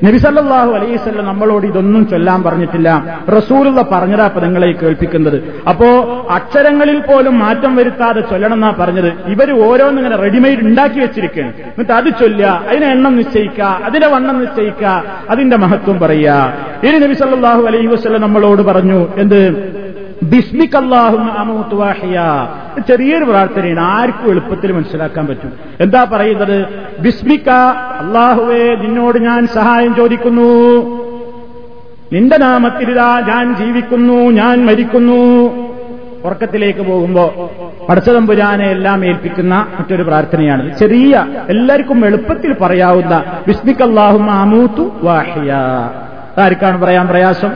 നബിസല്ലാഹു അലൈസല്ല നമ്മളോട് ഇതൊന്നും ചൊല്ലാൻ പറഞ്ഞിട്ടില്ല. റസൂലുള്ള പറഞ്ഞതാ അപ്പൊ നിങ്ങളെ കേൾപ്പിക്കുന്നത്. അപ്പോ അക്ഷരങ്ങളിൽ പോലും മാറ്റം വരുത്താതെ ചൊല്ലണം എന്നാ പറഞ്ഞത്. ഇവർ ഓരോന്നിങ്ങനെ റെഡിമെയ്ഡ് ഉണ്ടാക്കി വെച്ചിരിക്കുകയാണ്. എന്നിട്ട് അത് ചൊല്ലുക അതിനെ എണ്ണം നിശ്ചയിക്കുക അതിന്റെ വണ്ണം നിശ്ചയിക്കുക അതിന്റെ മഹത്വം പറയുക. ഇനി നബിസല്ലാഹു അലൈഹി വസ്ലം നമ്മളോട് പറഞ്ഞു എന്ത്? ചെറിയൊരു പ്രാർത്ഥനയാണ്. ആർക്കും എളുപ്പത്തിൽ മനസ്സിലാക്കാൻ പറ്റും. എന്താ പറയുന്നത്? ബിസ്മിക്ക അള്ളാഹുവേ നിന്നോട് ഞാൻ സഹായം ചോദിക്കുന്നു. നിന്റെ നാമത്തിലിതാ ഞാൻ ജീവിക്കുന്നു ഞാൻ മരിക്കുന്നു. ഉറക്കത്തിലേക്ക് പോകുമ്പോ പടച്ചതമ്പുരാനെ എല്ലാം ഏൽപ്പിക്കുന്ന മറ്റൊരു പ്രാർത്ഥനയാണ്. ചെറിയ എല്ലാവർക്കും എളുപ്പത്തിൽ പറയാവുന്ന ബിസ്മിക്കല്ലാഹു മാമൂത്തു വാഹിയ. ആർക്കാണ് പറയാൻ പ്രയാസം?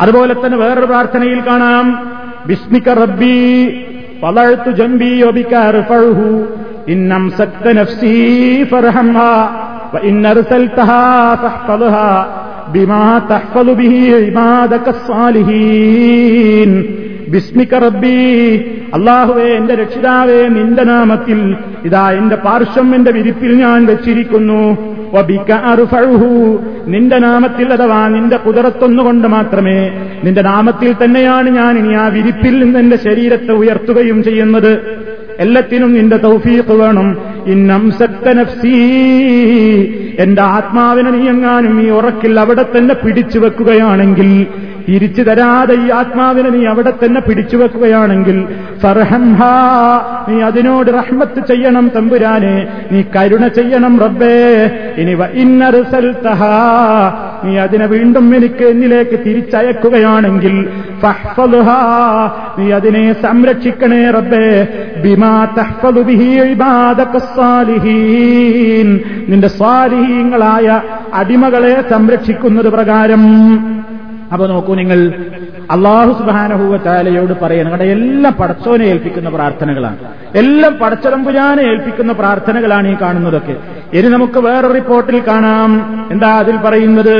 അതുപോലെ തന്നെ വേറൊരു പ്രാർത്ഥനയിൽ കാണാം ബിസ്മിക റബ്ബി വളർത്തു ജംബി ഒബിക്കു ഇന്നം സക്ത നഫ്സി ഫർഹംഹ وإن أرسلتها فاحفظها بما تحفظ به عبادك الصالحين ബിസ്മിക റബ്ബി അള്ളാഹുവേ എന്റെ രക്ഷിതാവേ നിന്റെ നാമത്തിൽ ഇതാ എന്റെ പാർശ്വം എന്റെ വിരിപ്പിൽ ഞാൻ വെച്ചിരിക്കുന്നു നിന്റെ നാമത്തിൽ അഥവാ നിന്റെ കുതിരത്തൊന്നുകൊണ്ട് മാത്രമേ നിന്റെ നാമത്തിൽ തന്നെയാണ് ഞാൻ ഇനി ആ വിരിപ്പിൽ നിന്ന് എന്റെ ശരീരത്തെ ഉയർത്തുകയും ചെയ്യുന്നത്. എല്ലാത്തിനും നിന്റെ തൗഫീഖ് വേണം. ഇന്നം നഫ്സീ. എന്റെ ആത്മാവിനെ നീ എങ്ങാനും ഈ ഉറക്കിൽ അവിടെ തന്നെ പിടിച്ചു വെക്കുകയാണെങ്കിൽ തിരിച്ചു തരാതെ ഈ ആത്മാവിനെ നീ അവിടെ തന്നെ പിടിച്ചു വെക്കുകയാണെങ്കിൽ ഫർഹംഹ നീ അതിനോട് റഹ്മത്ത് ചെയ്യണം തമ്പുരാനെ നീ കരുണ ചെയ്യണം റബ്ബേ. ഇനി ഇന്നറുസൽത്തഹ നീ അതിനെ വീണ്ടും എനിക്ക് എന്നിലേക്ക് തിരിച്ചയക്കുകയാണെങ്കിൽ നീ അതിനെ സംരക്ഷിക്കണേ റബ്ബേ. ബിമാ നിന്റെ സ്വാലിഹീങ്ങളായ അടിമകളെ സംരക്ഷിക്കുന്നത് പ്രകാരം അപ്പൊ നോക്കൂ നിങ്ങൾ അള്ളാഹു സുബാനഹുവാലയോട് താലയോട് നിങ്ങളുടെ എല്ലാം പടച്ചോനെ ഏൽപ്പിക്കുന്ന പ്രാർത്ഥനകളാണ്. എല്ലാം പടച്ചതമ്പുരാനെ ഏൽപ്പിക്കുന്ന പ്രാർത്ഥനകളാണ് ഈ കാണുന്നതൊക്കെ. ഇനി നമുക്ക് വേറെ റിപ്പോർട്ടിൽ കാണാം. എന്താ അതിൽ പറയുന്നത്?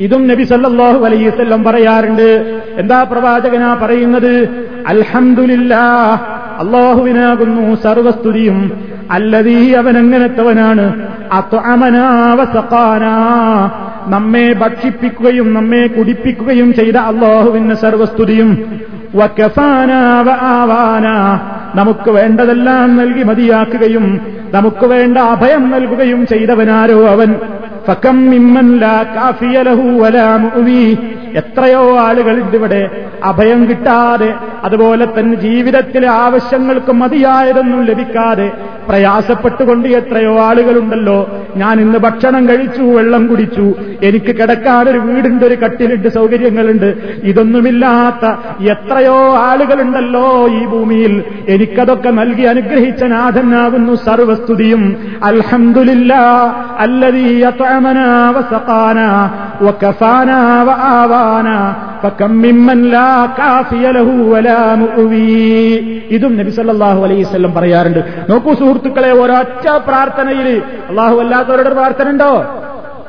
ഇതും നബി സല്ലാഹു അലൈസ് പറയാറുണ്ട്. എന്താ പ്രവാചകനാ പറയുന്നത്? അൽഹന്ദില്ലാ അള്ളാഹുവിനാകുന്നു സർവസ്തുതിയും. അല്ലതീ അവനെങ്ങനത്തവനാണ് നമ്മെ ഭക്ഷിപ്പിക്കുകയും നമ്മെ കുടിപ്പിക്കുകയും ചെയ്ത അള്ളാഹുവിന് സർവസ്തുതിയും. നമുക്ക് വേണ്ടതെല്ലാം നൽകി മതിയാക്കുകയും നമുക്ക് വേണ്ട അഭയം നൽകുകയും ചെയ്തവനാരോ അവൻ. ഫക്കം എത്രയോ ആളുകൾ ഇവിടെ. അഭയം കിട്ടാതെ അതുപോലെ തന്നെ ജീവിതത്തിലെ ആവശ്യങ്ങൾക്ക് മതിയായതൊന്നും ലഭിക്കാതെ പ്രയാസപ്പെട്ടുകൊണ്ട് എത്രയോ ആളുകളുണ്ടല്ലോ. ഞാൻ ഇന്ന് ഭക്ഷണം കഴിച്ചു വെള്ളം കുടിച്ചു. എനിക്ക് കിടക്കാനൊരു വീടുണ്ട് ഒരു കട്ടിലുണ്ട് സൗകര്യങ്ങളുണ്ട്. ഇതൊന്നുമില്ലാത്ത എത്രയോ ആളുകളുണ്ടല്ലോ ഈ ഭൂമിയിൽ. എനിക്കതൊക്കെ നൽകി അനുഗ്രഹിച്ച നാഥനാകുന്നു സർവസ്തുതിയും. അൽഹന്ദില്ല അല്ലതീ ഇതും നബി സല്ലല്ലാഹു അലൈഹി വസല്ലം പറയാറുണ്ട്. നോക്കൂ സുഹൃത്തുക്കളെ ഒരൊറ്റ പ്രാർത്ഥനയിൽ അള്ളാഹു അല്ലാത്തവരുടെ പ്രാർത്ഥന ഉണ്ടോ?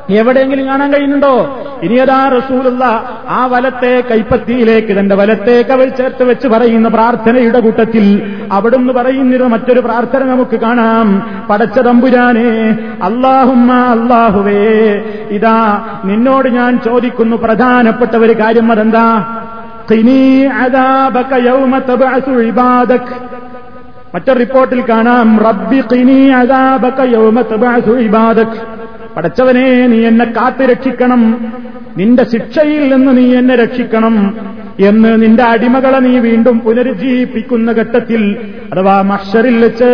എവിടെയെങ്കിലും കാണാൻ കഴിയുന്നുണ്ടോ? ഇനിയതാ റസൂലുള്ള ആ വലത്തെ കൈപ്പത്തിയിലേക്ക് തന്റെ വലത്തെ കവൽ ചേർത്ത് വെച്ച് പറയുന്ന പ്രാർത്ഥനയുടെ കൂട്ടത്തിൽ അവിടുന്ന് പറയുന്നിരുന്ന മറ്റൊരു പ്രാർത്ഥന നമുക്ക് കാണാം. പടച്ച തമ്പുരാനെ അള്ളാഹുമ്മ അള്ളാഹുവേ ഇതാ നിന്നോട് ഞാൻ ചോദിക്കുന്നു പ്രധാനപ്പെട്ട ഒരു കാര്യം അതെന്താ? മറ്റൊരു റിപ്പോർട്ടിൽ കാണാം. റബ്ബി പടച്ചവനെ നീ എന്നെ കാത്തു രക്ഷിക്കണം. നിന്റെ ശിക്ഷയിൽ നിന്ന് നീ എന്നെ രക്ഷിക്കണം എന്ന് നിന്റെ അടിമകളെ നീ വീണ്ടും പുനരുജ്ജീവിപ്പിക്കുന്ന ഘട്ടത്തിൽ അഥവാ മഷറിൽ വെച്ച്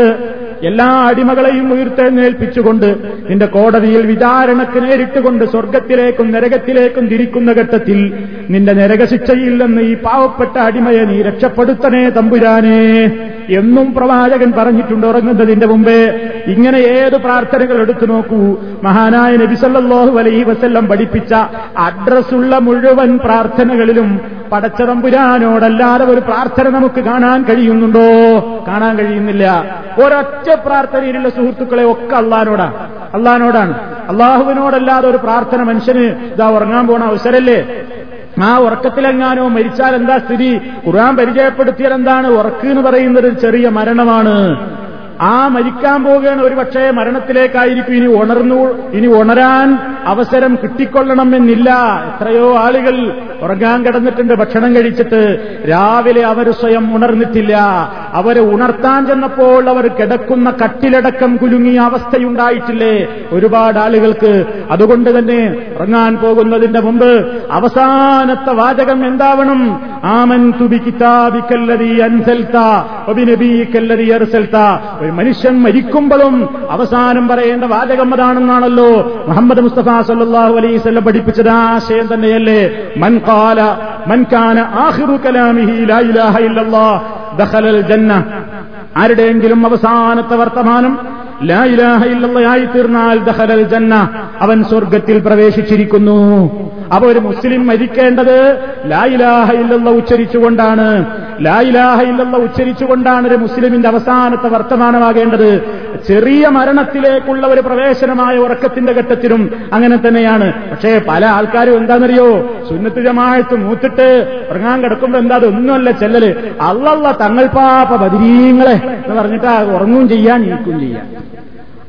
എല്ലാ അടിമകളെയും ഉയർത്തെഴുന്നേൽപ്പിച്ചുകൊണ്ട് നിന്റെ കോടതിയിൽ വിചാരണക്ക് നേരിട്ടുകൊണ്ട് സ്വർഗത്തിലേക്കും നരകത്തിലേക്കും തിരിക്കുന്ന ഘട്ടത്തിൽ നിന്റെ നരകശിക്ഷയിൽ നിന്ന് ഈ പാവപ്പെട്ട അടിമയെ നീ രക്ഷപ്പെടുത്തണേ തമ്പുരാനേ. എന്നും പ്രവാചകൻ പറഞ്ഞിട്ടുണ്ട് ഉറങ്ങുന്നതിന്റെ മുമ്പേ. ഇങ്ങനെ ഏത് പ്രാർത്ഥനകൾ എടുത്തു നോക്കൂ. മഹാനായ നബിസല്ലാഹു അലൈഹി വസല്ലം പഠിപ്പിച്ച അഡ്രസ്സുള്ള മുഴുവൻ പ്രാർത്ഥനകളിലും പടച്ചതമ്പുരാനോടല്ലാതെ ഒരു പ്രാർത്ഥന നമുക്ക് കാണാൻ കഴിയുന്നുണ്ടോ? കാണാൻ കഴിയുന്നില്ല. ഒരൊറ്റ പ്രാർത്ഥനയിലുള്ള സുഹൃത്തുക്കളെ ഒക്കെ അള്ളഹാനോടാണ് അള്ളഹാനോടാണ്. അള്ളാഹുവിനോടല്ലാതെ ഒരു പ്രാർത്ഥന മനുഷ്യന് ഇതാ ഉറങ്ങാൻ പോണ അവസരല്ലേ? ആ ഉറക്കത്തിലെങ്ങാനോ മരിച്ചാൽ എന്താ സ്ഥിതി? ഖുർആൻ പരിചയപ്പെടുത്തിയാൽ എന്താണ്? ഉറക്ക് എന്ന് പറയുന്നത് ചെറിയ മരണമാണ്. ആ മരിക്കാൻ പോവുകയാണ് ഒരു പക്ഷേ മരണത്തിലേക്കായിരിക്കും ഇനി ഉണർന്നു ഇനി ഉണരാൻ അവസരം കിട്ടിക്കൊള്ളണമെന്നില്ല. എത്രയോ ആളുകൾ ഉറങ്ങാൻ കിടന്നിട്ടുണ്ട് ഭക്ഷണം കഴിച്ചിട്ട്. രാവിലെ അവർ സ്വയം ഉണർന്നിട്ടില്ല. അവരെ ഉണർത്താൻ ചെന്നപ്പോൾ അവർ കിടക്കുന്ന കട്ടിലടക്കം കുലുങ്ങിയ അവസ്ഥയുണ്ടായിട്ടില്ലേ? ഒരുപാട് ആളുകൾക്ക്. അതുകൊണ്ട് തന്നെ ഉറങ്ങാൻ പോകുന്നതിന്റെ മുമ്പ് അവസാനത്തെ വാചകം എന്താവണം? ആമൻ തുബി കിതാബിക്കല്ലതി അൻസൽത്ത ഒരു മനുഷ്യൻ മരിക്കുമ്പോഴും അവസാനം പറയേണ്ട വാചകം അതാണെന്നാണല്ലോ മുഹമ്മദ് മുസ്തഫ സല്ലാഹു അലൈസ് പഠിപ്പിച്ചത് ആശയം തന്നെയല്ലേ. മൻ കാല മൻ കാന ആഹിറു കലാമിഹി ലാ ഇലാഹ ഇല്ലല്ലാഹ് ദഖലൽ ജന്ന. ആരുടെയെങ്കിലും അവസാനത്തെ വർത്തമാനം ലാ ഇലാഹ ഇല്ലല്ലാഹി തീർന്നാൽ ദഖലൽ ജന്ന. അവൻ സ്വർഗത്തിൽ പ്രവേശിച്ചിരിക്കുന്നു. അപ്പൊ ഒരു മുസ്ലിം മരിക്കേണ്ടത് ലായിലാഹ ഇല്ലല്ല ഉച്ചരിച്ചുകൊണ്ടാണ്. ലായിലാഹ ഇല്ലല്ല ഉച്ചരിച്ചുകൊണ്ടാണ് ഒരു മുസ്ലിമിന്റെ അവസാനത്തെ വർത്തമാനമാകേണ്ടത്. ചെറിയ മരണത്തിലേക്കുള്ള ഒരു പ്രവേശനമായ ഉറക്കത്തിന്റെ ഘട്ടത്തിലും അങ്ങനെ തന്നെയാണ്. പക്ഷേ പല ആൾക്കാരും എന്താണെന്നറിയോ? സുന്നത്ത് ജമാഴത്ത് മൂത്തിട്ട് ഉറങ്ങാൻ കിടക്കുമ്പോൾ എന്താ അതൊന്നുമല്ല ചെല്ലല്. അള്ളള്ള തങ്ങൾ പാപ ബദിരീങ്ങളെ എന്ന് പറഞ്ഞിട്ട് ഉറങ്ങും ചെയ്യാൻ നീക്കും ചെയ്യാൻ.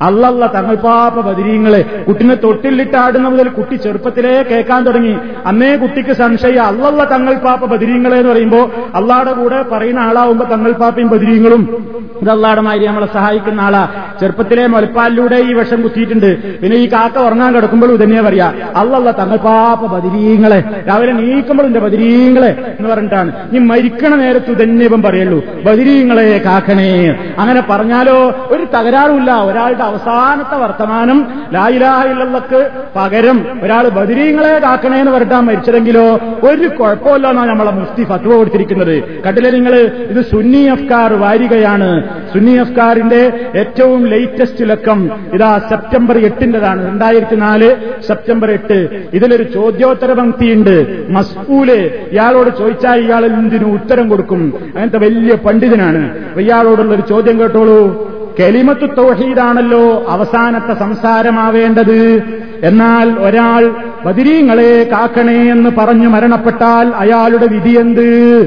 അല്ലല്ല തങ്ങൾ പാപ്പ ബദിരീങ്ങളെ. കുട്ടിനെ തൊട്ടിലിട്ടാടുന്ന മുതൽ കുട്ടി ചെറുപ്പത്തിലേ കേൾക്കാൻ തുടങ്ങി. അന്നേ കുട്ടിക്ക് സംശയ. അല്ലല്ല തങ്ങൾ പാപ്പ ബദിരീങ്ങളെ എന്ന് പറയുമ്പോ അള്ളാടെ കൂടെ പറയുന്ന ആളാവുമ്പോ തങ്ങൾ പാപ്പയും ബദിരീങ്ങളും. ഇത് അള്ളാടെ മാതിരി നമ്മളെ സഹായിക്കുന്ന ആളാ. ചെറുപ്പത്തിലെ മുലപ്പാലിലൂടെ ഈ വിഷം കുത്തിയിട്ടുണ്ട്. പിന്നെ ഈ കാക്ക ഉറങ്ങാൻ കിടക്കുമ്പോഴും ഇതന്നെ പറയാ അല്ലല്ല തങ്ങൾ പാപ്പ ബദിരീങ്ങളെ. രാവിലെ നീക്കുമ്പോൾ എന്റെ ബദിരീങ്ങളെ. എന്ന് പറഞ്ഞിട്ടാണ്. ഈ മരിക്കണ നേരത്ത് ഇതന്നെ ഇപ്പം പറയുള്ളൂ ബദിരീങ്ങളെ കാക്കണേ. അങ്ങനെ പറഞ്ഞാലോ ഒരു തകരാറുമില്ല. ഒരാളുടെ അവസാനത്തെ വർത്തമാനം ലായിലായില്ലക്ക് പകരം ഒരാൾ ബദിരീങ്ങളെ കാക്കണേ എന്ന് പറഞ്ഞാൽ മരിച്ചതെങ്കിലോ ഒരു കുഴപ്പമില്ല എന്നാണ് നമ്മളെ മുസ്തി ഫത്വ കൊടുത്തിരിക്കുന്നത്. കണ്ടില്ലേ നിങ്ങൾ ഇത് സുന്നി അഫ്കാർ വാരികയാണ്. സുന്നി അഫ്കാറിന്റെ ഏറ്റവും ലേറ്റസ്റ്റ് ലക്കം ഇതാ സെപ്റ്റംബർ എട്ടിന്റേതാണ്. രണ്ടായിരത്തി നാല് സെപ്റ്റംബർ എട്ട്. ഇതിലൊരു ചോദ്യോത്തര പങ്ക്തിയുണ്ട് മസ്കൂൽ ഇയാളോട് ചോദിച്ചാൽ ഇയാൾ എന്തിനു ഉത്തരം കൊടുക്കും? അങ്ങനത്തെ വലിയ പണ്ഡിതനാണ്. ഇയാളോടുള്ള ഒരു ചോദ്യം കേട്ടോളൂ. കെലിമത്തു തൗഹീദാണല്ലോ അവസാനത്തെ സംസാരമാവേണ്ടത്. എന്നാൽ ഒരാൾ ബദിരീങ്ങളെ കാക്കണേ എന്ന് പറഞ്ഞു മരണപ്പെട്ടാൽ അയാളുടെ വിധി എന്ത്?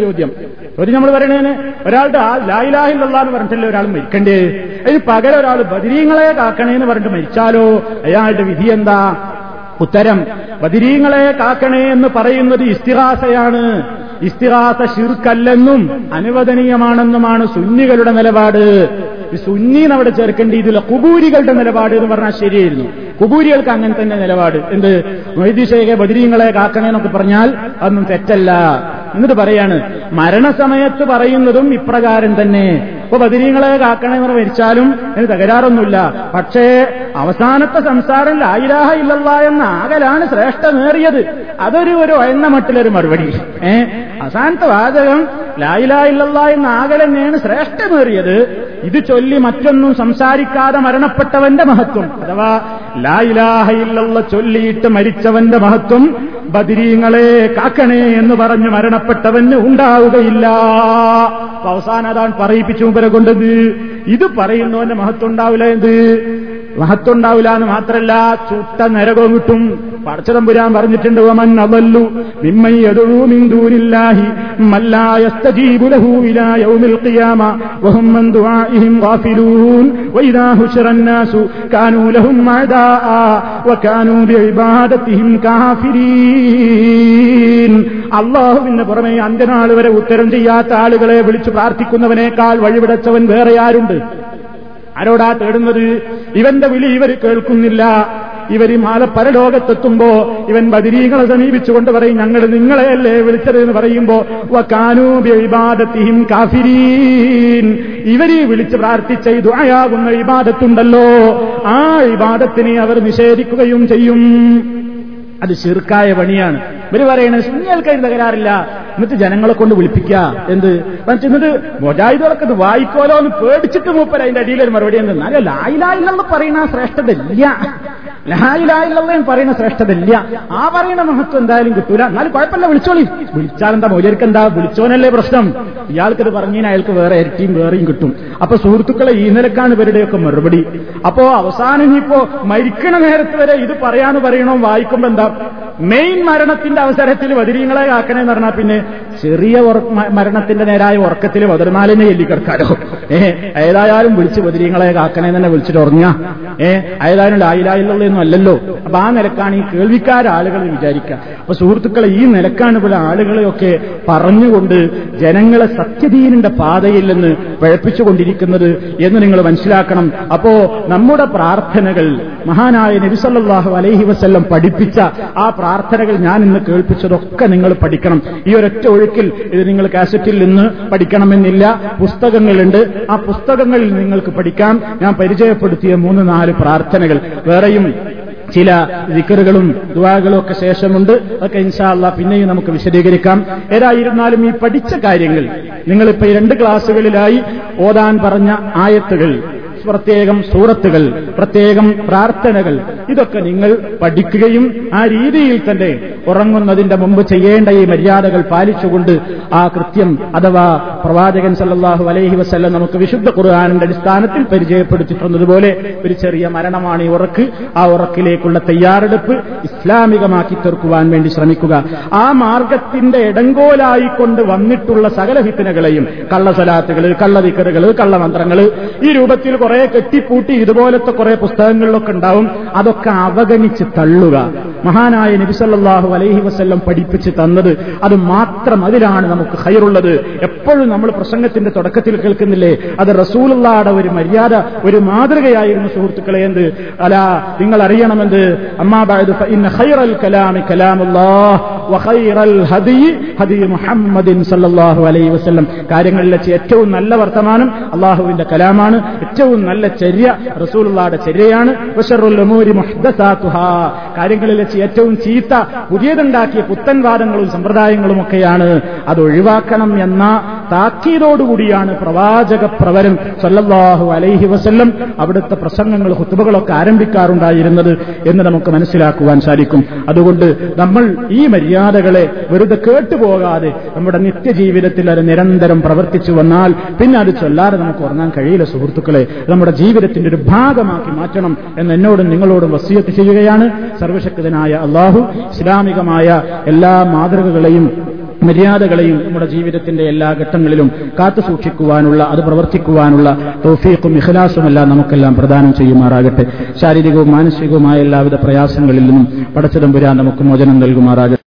ചോദ്യം. ചോദ്യം നമ്മൾ പറയണേന് ഒരാളുടെ ആ ലായിലാഹില്ല എന്ന് പറഞ്ഞിട്ടല്ലേ ഒരാൾ മരിക്കണ്ടേ? അതിന് പകരം ഒരാൾ ബദിരീങ്ങളെ കാക്കണേ എന്ന് പറഞ്ഞിട്ട് മരിച്ചാലോ? അയാളുടെ വിധി എന്താ? ഉത്തരം ബദിരീങ്ങളെ കാക്കണേ എന്ന് പറയുന്നത് ഇസ്തിഹാസയാണ്. ഇസ്തിഹാസ ശിർക്കല്ലെന്നും അനുവദനീയമാണെന്നുമാണ് സുന്നികളുടെ നിലപാട്. സുന്നി അവിടെ ചേർക്കേണ്ടി ഇതിലെ കുബൂരികളുടെ നിലപാട് എന്ന് പറഞ്ഞാൽ ശരിയായിരുന്നു. കുബൂരികൾക്ക് അങ്ങനെ തന്നെ നിലപാട്. എന്ത്? വൈദ്യശേഖ ബദിരീങ്ങളെ കാക്കണേ എന്നൊക്കെ പറഞ്ഞാൽ അതൊന്നും തെറ്റല്ല. എന്നിട്ട് പറയാണ് മരണസമയത്ത് പറയുന്നതും ഇപ്രകാരം തന്നെ. ഇപ്പൊ ബദിരീങ്ങളെ കാക്കണേ എന്ന് മരിച്ചാലും അതിന് തകരാറൊന്നുമില്ല. പക്ഷേ അവസാനത്തെ സംസാരം ലായിരാഹ ഇല്ലല്ല എന്ന ആകലാണ് ശ്രേഷ്ഠമേറിയത്. അതൊരു ഒരു ഒയന്ന മട്ടിലൊരു മറുപടി. ഏ? അവസാനത്തെ വാചകം ലായിലാ ഇല്ലല്ല എന്ന ആകലെന്നെയാണ് ശ്രേഷ്ഠമേറിയത്. ഇത് ചൊല്ലി മറ്റൊന്നും സംസാരിക്കാതെ മരണപ്പെട്ടവന്റെ മഹത്വം. അഥവാ ലായിലാഹ ഇല്ലല്ല ചൊല്ലിയിട്ട് മരിച്ചവന്റെ മഹത്വം ബദിരീങ്ങളെ കാക്കണേ എന്ന് പറഞ്ഞ് മരണപ്പെട്ടവന് ഉണ്ടാവുകയില്ല. അവസാനം പറയിപ്പിച്ചു മുമ്പരെ കൊണ്ടത്. ഇത് പറയുന്നവന്റെ മഹത്വം ഉണ്ടാവില്ല എന്ത്? മഹത്വണ്ടാവില്ല എന്ന് മാത്രമല്ല ചുട്ട നരകവും കിട്ടും. പടച്ചതമ്പുരാൻ പറഞ്ഞിട്ടുണ്ട് ഓമൻ അവല്ലു മിമ്മയ്യൂരില്ലാഹി അള്ളാഹുവിന് പുറമെ അന്ത്യനാൾ വരെ ഉത്തരം ചെയ്യാത്ത ആളുകളെ വിളിച്ചു പ്രാർത്ഥിക്കുന്നവനേക്കാൾ വഴിവിടച്ചവൻ വേറെ ആരുണ്ട്? ആരോടാ തേടുന്നത്? ഇവന്റെ വിളി ഇവർ കേൾക്കുന്നില്ല. ഇവർ മാല പരലോകത്തെത്തുമ്പോ ഇവൻ ബദിരീകളെ സമീപിച്ചുകൊണ്ട് പറയും ഞങ്ങൾ നിങ്ങളെയല്ലേ വിളിച്ചത്? എന്ന് പറയുമ്പോ വക്കാനൂബിബാദത്തിഹിം കാഫിരീൻ. ഇവരെ വിളിച്ച് പ്രാർത്ഥിച്ച ദുആയാകുന്ന ഇബാദത്തുണ്ടല്ലോ. ആ ഇബാദത്തിനെ അവർ നിഷേധിക്കുകയും ചെയ്യും. അത് ശിർക്കായ പണിയാണ്. ഇവർ പറയണത് സുന്നികൾക്ക് തകരാറില്ല. എന്നിട്ട് ജനങ്ങളെ കൊണ്ട് വിളിപ്പിക്കുക. എന്ത്? എന്നിട്ട് മൊജാഹിദുകളൊക്കെ ഇത് വായിക്കോലോ എന്ന് പേടിച്ചിട്ട് മൂപ്പർ അതിന്റെ അടിയിൽ ഒരു മറുപടി എന്ത് എന്നാലും ലായിലായില്ലെന്ന് പറയുന്ന ശ്രേഷ്ഠത ഇല്ല ലായിലായില്ലെന്ന് പറയുന്ന ശ്രേഷ്ഠത ഇല്ല ആ പറയുന്ന മഹത്വം എന്തായാലും കിട്ടൂല. എന്നാലും കുഴപ്പമില്ല വിളിച്ചോളി. വിളിച്ചാലെന്താ മൗലിയർക്ക് എന്താ? വിളിച്ചോനല്ലേ പ്രശ്നം. ഇയാൾക്കത് പറഞ്ഞാൽ അയാൾക്ക് വേറെ ഇരട്ടിയും വേറെയും കിട്ടും. അപ്പൊ സുഹൃത്തുക്കളെ ഈ നിലക്കാണ് ഇവരുടെയൊക്കെ മറുപടി. അപ്പോ അവസാനം ഇനിയിപ്പോ മരിക്കണ നേരത്ത് വരെ ഇത് പറയാന്ന് പറയണോ വായിക്കുമ്പോ എന്താ? മെയിൻ മരണത്തിന്റെ അവസരത്തിൽ വതിരീങ്ങളെ കാക്കണേന്ന് പറഞ്ഞാൽ പിന്നെ ചെറിയ മരണത്തിന്റെ നേരായ ഉറക്കത്തിൽ വതിർന്നാലിനെ എല്ലിക്കിടക്കാലോ ഏ ഏതായാലും വിളിച്ച് വതിരീങ്ങളെ കാക്കണേ തന്നെ വിളിച്ചിട്ട് ഉറങ്ങ ഏ ഏതായാലും ലായിലായില്ലൊന്നും അല്ലല്ലോ. അപ്പൊ ആ നിലക്കാണ് ഈ കേൾവിക്കാരാളുകൾ വിചാരിക്കുക. അപ്പൊ സുഹൃത്തുക്കളെ ഈ നിലക്കാണ് പല ആളുകളെയൊക്കെ പറഞ്ഞുകൊണ്ട് ജനങ്ങളെ സത്യദീനിന്റെ പാതയിൽ നിന്ന് പഴപ്പിച്ചുകൊണ്ടിരിക്കുന്നത് എന്ന് നിങ്ങൾ മനസ്സിലാക്കണം. അപ്പോ നമ്മുടെ പ്രാർത്ഥനകൾ മഹാനായ നബിസല്ലാഹു അലൈഹി വസ്ല്ലം പഠിപ്പിച്ച ആ പ്രാർത്ഥനകൾ ഞാൻ ഇന്ന് കേൾപ്പിച്ചതൊക്കെ നിങ്ങൾ പഠിക്കണം. ഈ ഒരൊറ്റ ഒഴുക്കിൽ ഇത് നിങ്ങൾ കാസറ്റിൽ നിന്ന് പഠിക്കണമെന്നില്ല. പുസ്തകങ്ങളുണ്ട്. ആ പുസ്തകങ്ങളിൽ നിങ്ങൾക്ക് പഠിക്കാം. ഞാൻ പരിചയപ്പെടുത്തിയ മൂന്ന് നാല് പ്രാർത്ഥനകൾ. വേറെയും ചില വിക്കറുകളും ദുവാകളും ഒക്കെ ശേഷമുണ്ട്. അതൊക്കെ ഇൻഷാല്ല പിന്നെയും നമുക്ക് വിശദീകരിക്കാം. ഏതായിരുന്നാലും ഈ പഠിച്ച കാര്യങ്ങൾ. നിങ്ങളിപ്പോ ഈ രണ്ട് ക്ലാസ്സുകളിലായി ഓതാൻ പറഞ്ഞ ആയത്തുകൾ. പ്രത്യേകം സൂറത്തുകൾ പ്രത്യേകം പ്രാർത്ഥനകൾ. ഇതൊക്കെ നിങ്ങൾ പഠിക്കുകയും ആ രീതിയിൽ തന്നെ ഉറങ്ങുന്നതിന്റെ മുമ്പ് ചെയ്യേണ്ട ഈ മര്യാദകൾ പാലിച്ചുകൊണ്ട് ആ കൃത്യം അഥവാ പ്രവാചകൻ സല്ലാഹു അലൈഹി വസ്ല്ലം നമുക്ക് വിശുദ്ധ ഖുർആാനിന്റെ അടിസ്ഥാനത്തിൽ പരിചയപ്പെടുത്തിയിട്ടുള്ളതുപോലെ ഒരു ചെറിയ മരണമാണ് ഈ ഉറക്ക്. ആ ഉറക്കിലേക്കുള്ള തയ്യാറെടുപ്പ് ഇസ്ലാമികമാക്കി തീർക്കുവാൻ വേണ്ടി ശ്രമിക്കുക. ആ മാർഗത്തിന്റെ ഇടങ്കോലായിക്കൊണ്ട് വന്നിട്ടുള്ള സകല ഹിത്തിനകളെയും കള്ളസലാത്തുകൾ കള്ളവിക്കറുകൾ കള്ളമന്ത്രങ്ങൾ ഈ രൂപത്തിൽ കുറെ കെട്ടിപ്പൂട്ടി ഇതുപോലത്തെ കുറെ പുസ്തകങ്ങളിലൊക്കെ ഉണ്ടാവും. അതൊക്കെ അവഗണിച്ച് തള്ളുക. മഹാനായ നബിസല്ലാഹു അലൈഹി വസ്ല്ലം പഠിപ്പിച്ച് തന്നത് അത് മാത്രം അതിലാണ് നമുക്ക് ഹൈറുള്ളത് എപ്പോഴും നമ്മൾ പ്രസംഗത്തിന്റെ തുടക്കത്തിൽ കേൾക്കുന്നില്ലേ? അത് റസൂലുള്ളാടെ ഒരു മര്യാദ ഒരു മാതൃകയായിരുന്നു സുഹൃത്തുക്കളെ എന്ത്? അല നിങ്ങൾ അറിയണമെന്ത് അമ്മാബായത് ഖൈറൽ കലാമി മുഹമ്മദിൻ അലൈഹി കാര്യങ്ങളിൽ വെച്ച് ഏറ്റവും നല്ല വർത്തമാനം അള്ളാഹുവിന്റെ കലാമാണ്. ഏറ്റവും നല്ല ചര്യ റസൂലുള്ളാടെ ചര്യയാണ്. കാര്യങ്ങളിൽ വെച്ച് ഏറ്റവും ചീത്ത പുതിയതുണ്ടാക്കിയ പുത്തൻവാദങ്ങളും സമ്പ്രദായങ്ങളും ഒക്കെയാണ്. അത് ഒഴിവാക്കണം എന്ന താക്കീതോടുകൂടിയാണ് പ്രവാചക പ്രവരൻ സല്ലല്ലാഹു അലൈഹി വസല്ലം അവിടുത്തെ പ്രസംഗങ്ങൾ ഹുത്തുബകളൊക്കെ ആരംഭിക്കാറുണ്ടായിരുന്നത് എന്ന് നമുക്ക് മനസ്സിലാക്കുവാൻ സാധിക്കും. അതുകൊണ്ട് നമ്മൾ ഈ മര്യാദകളെ വെറുതെ കേട്ടുപോകാതെ നമ്മുടെ നിത്യജീവിതത്തിൽ അത് നിരന്തരം പ്രവർത്തിച്ചു വന്നാൽ പിന്നെ അത് ചൊല്ലാതെ നമുക്ക് ഉറങ്ങാൻ കഴിയില്ല സുഹൃത്തുക്കളെ. നമ്മുടെ ജീവിതത്തിന്റെ ഒരു ഭാഗമാക്കി മാറ്റണം എന്ന് എന്നോടും നിങ്ങളോടും വസീയത്ത് ചെയ്യുകയാണ്. സർവശക്തനായ അള്ളാഹു ഇസ്ലാമികമായ എല്ലാ മാതൃകകളെയും മര്യാദകളെയും നമ്മുടെ ജീവിതത്തിന്റെ എല്ലാ ഘട്ടങ്ങളിലും കാത്തു സൂക്ഷിക്കുവാനുള്ള അത് പ്രവർത്തിക്കുവാനുള്ള തോഫീക്കും ഇഖലാസുമെല്ലാം നമുക്കെല്ലാം പ്രദാനം ചെയ്യുമാറാകട്ടെ. ശാരീരികവും മാനസികവുമായ എല്ലാവിധ പ്രയാസങ്ങളിൽ നിന്നും പടച്ചതമ്പുരാൻ നമുക്ക് മോചനം നൽകുമാറാകട്ടെ.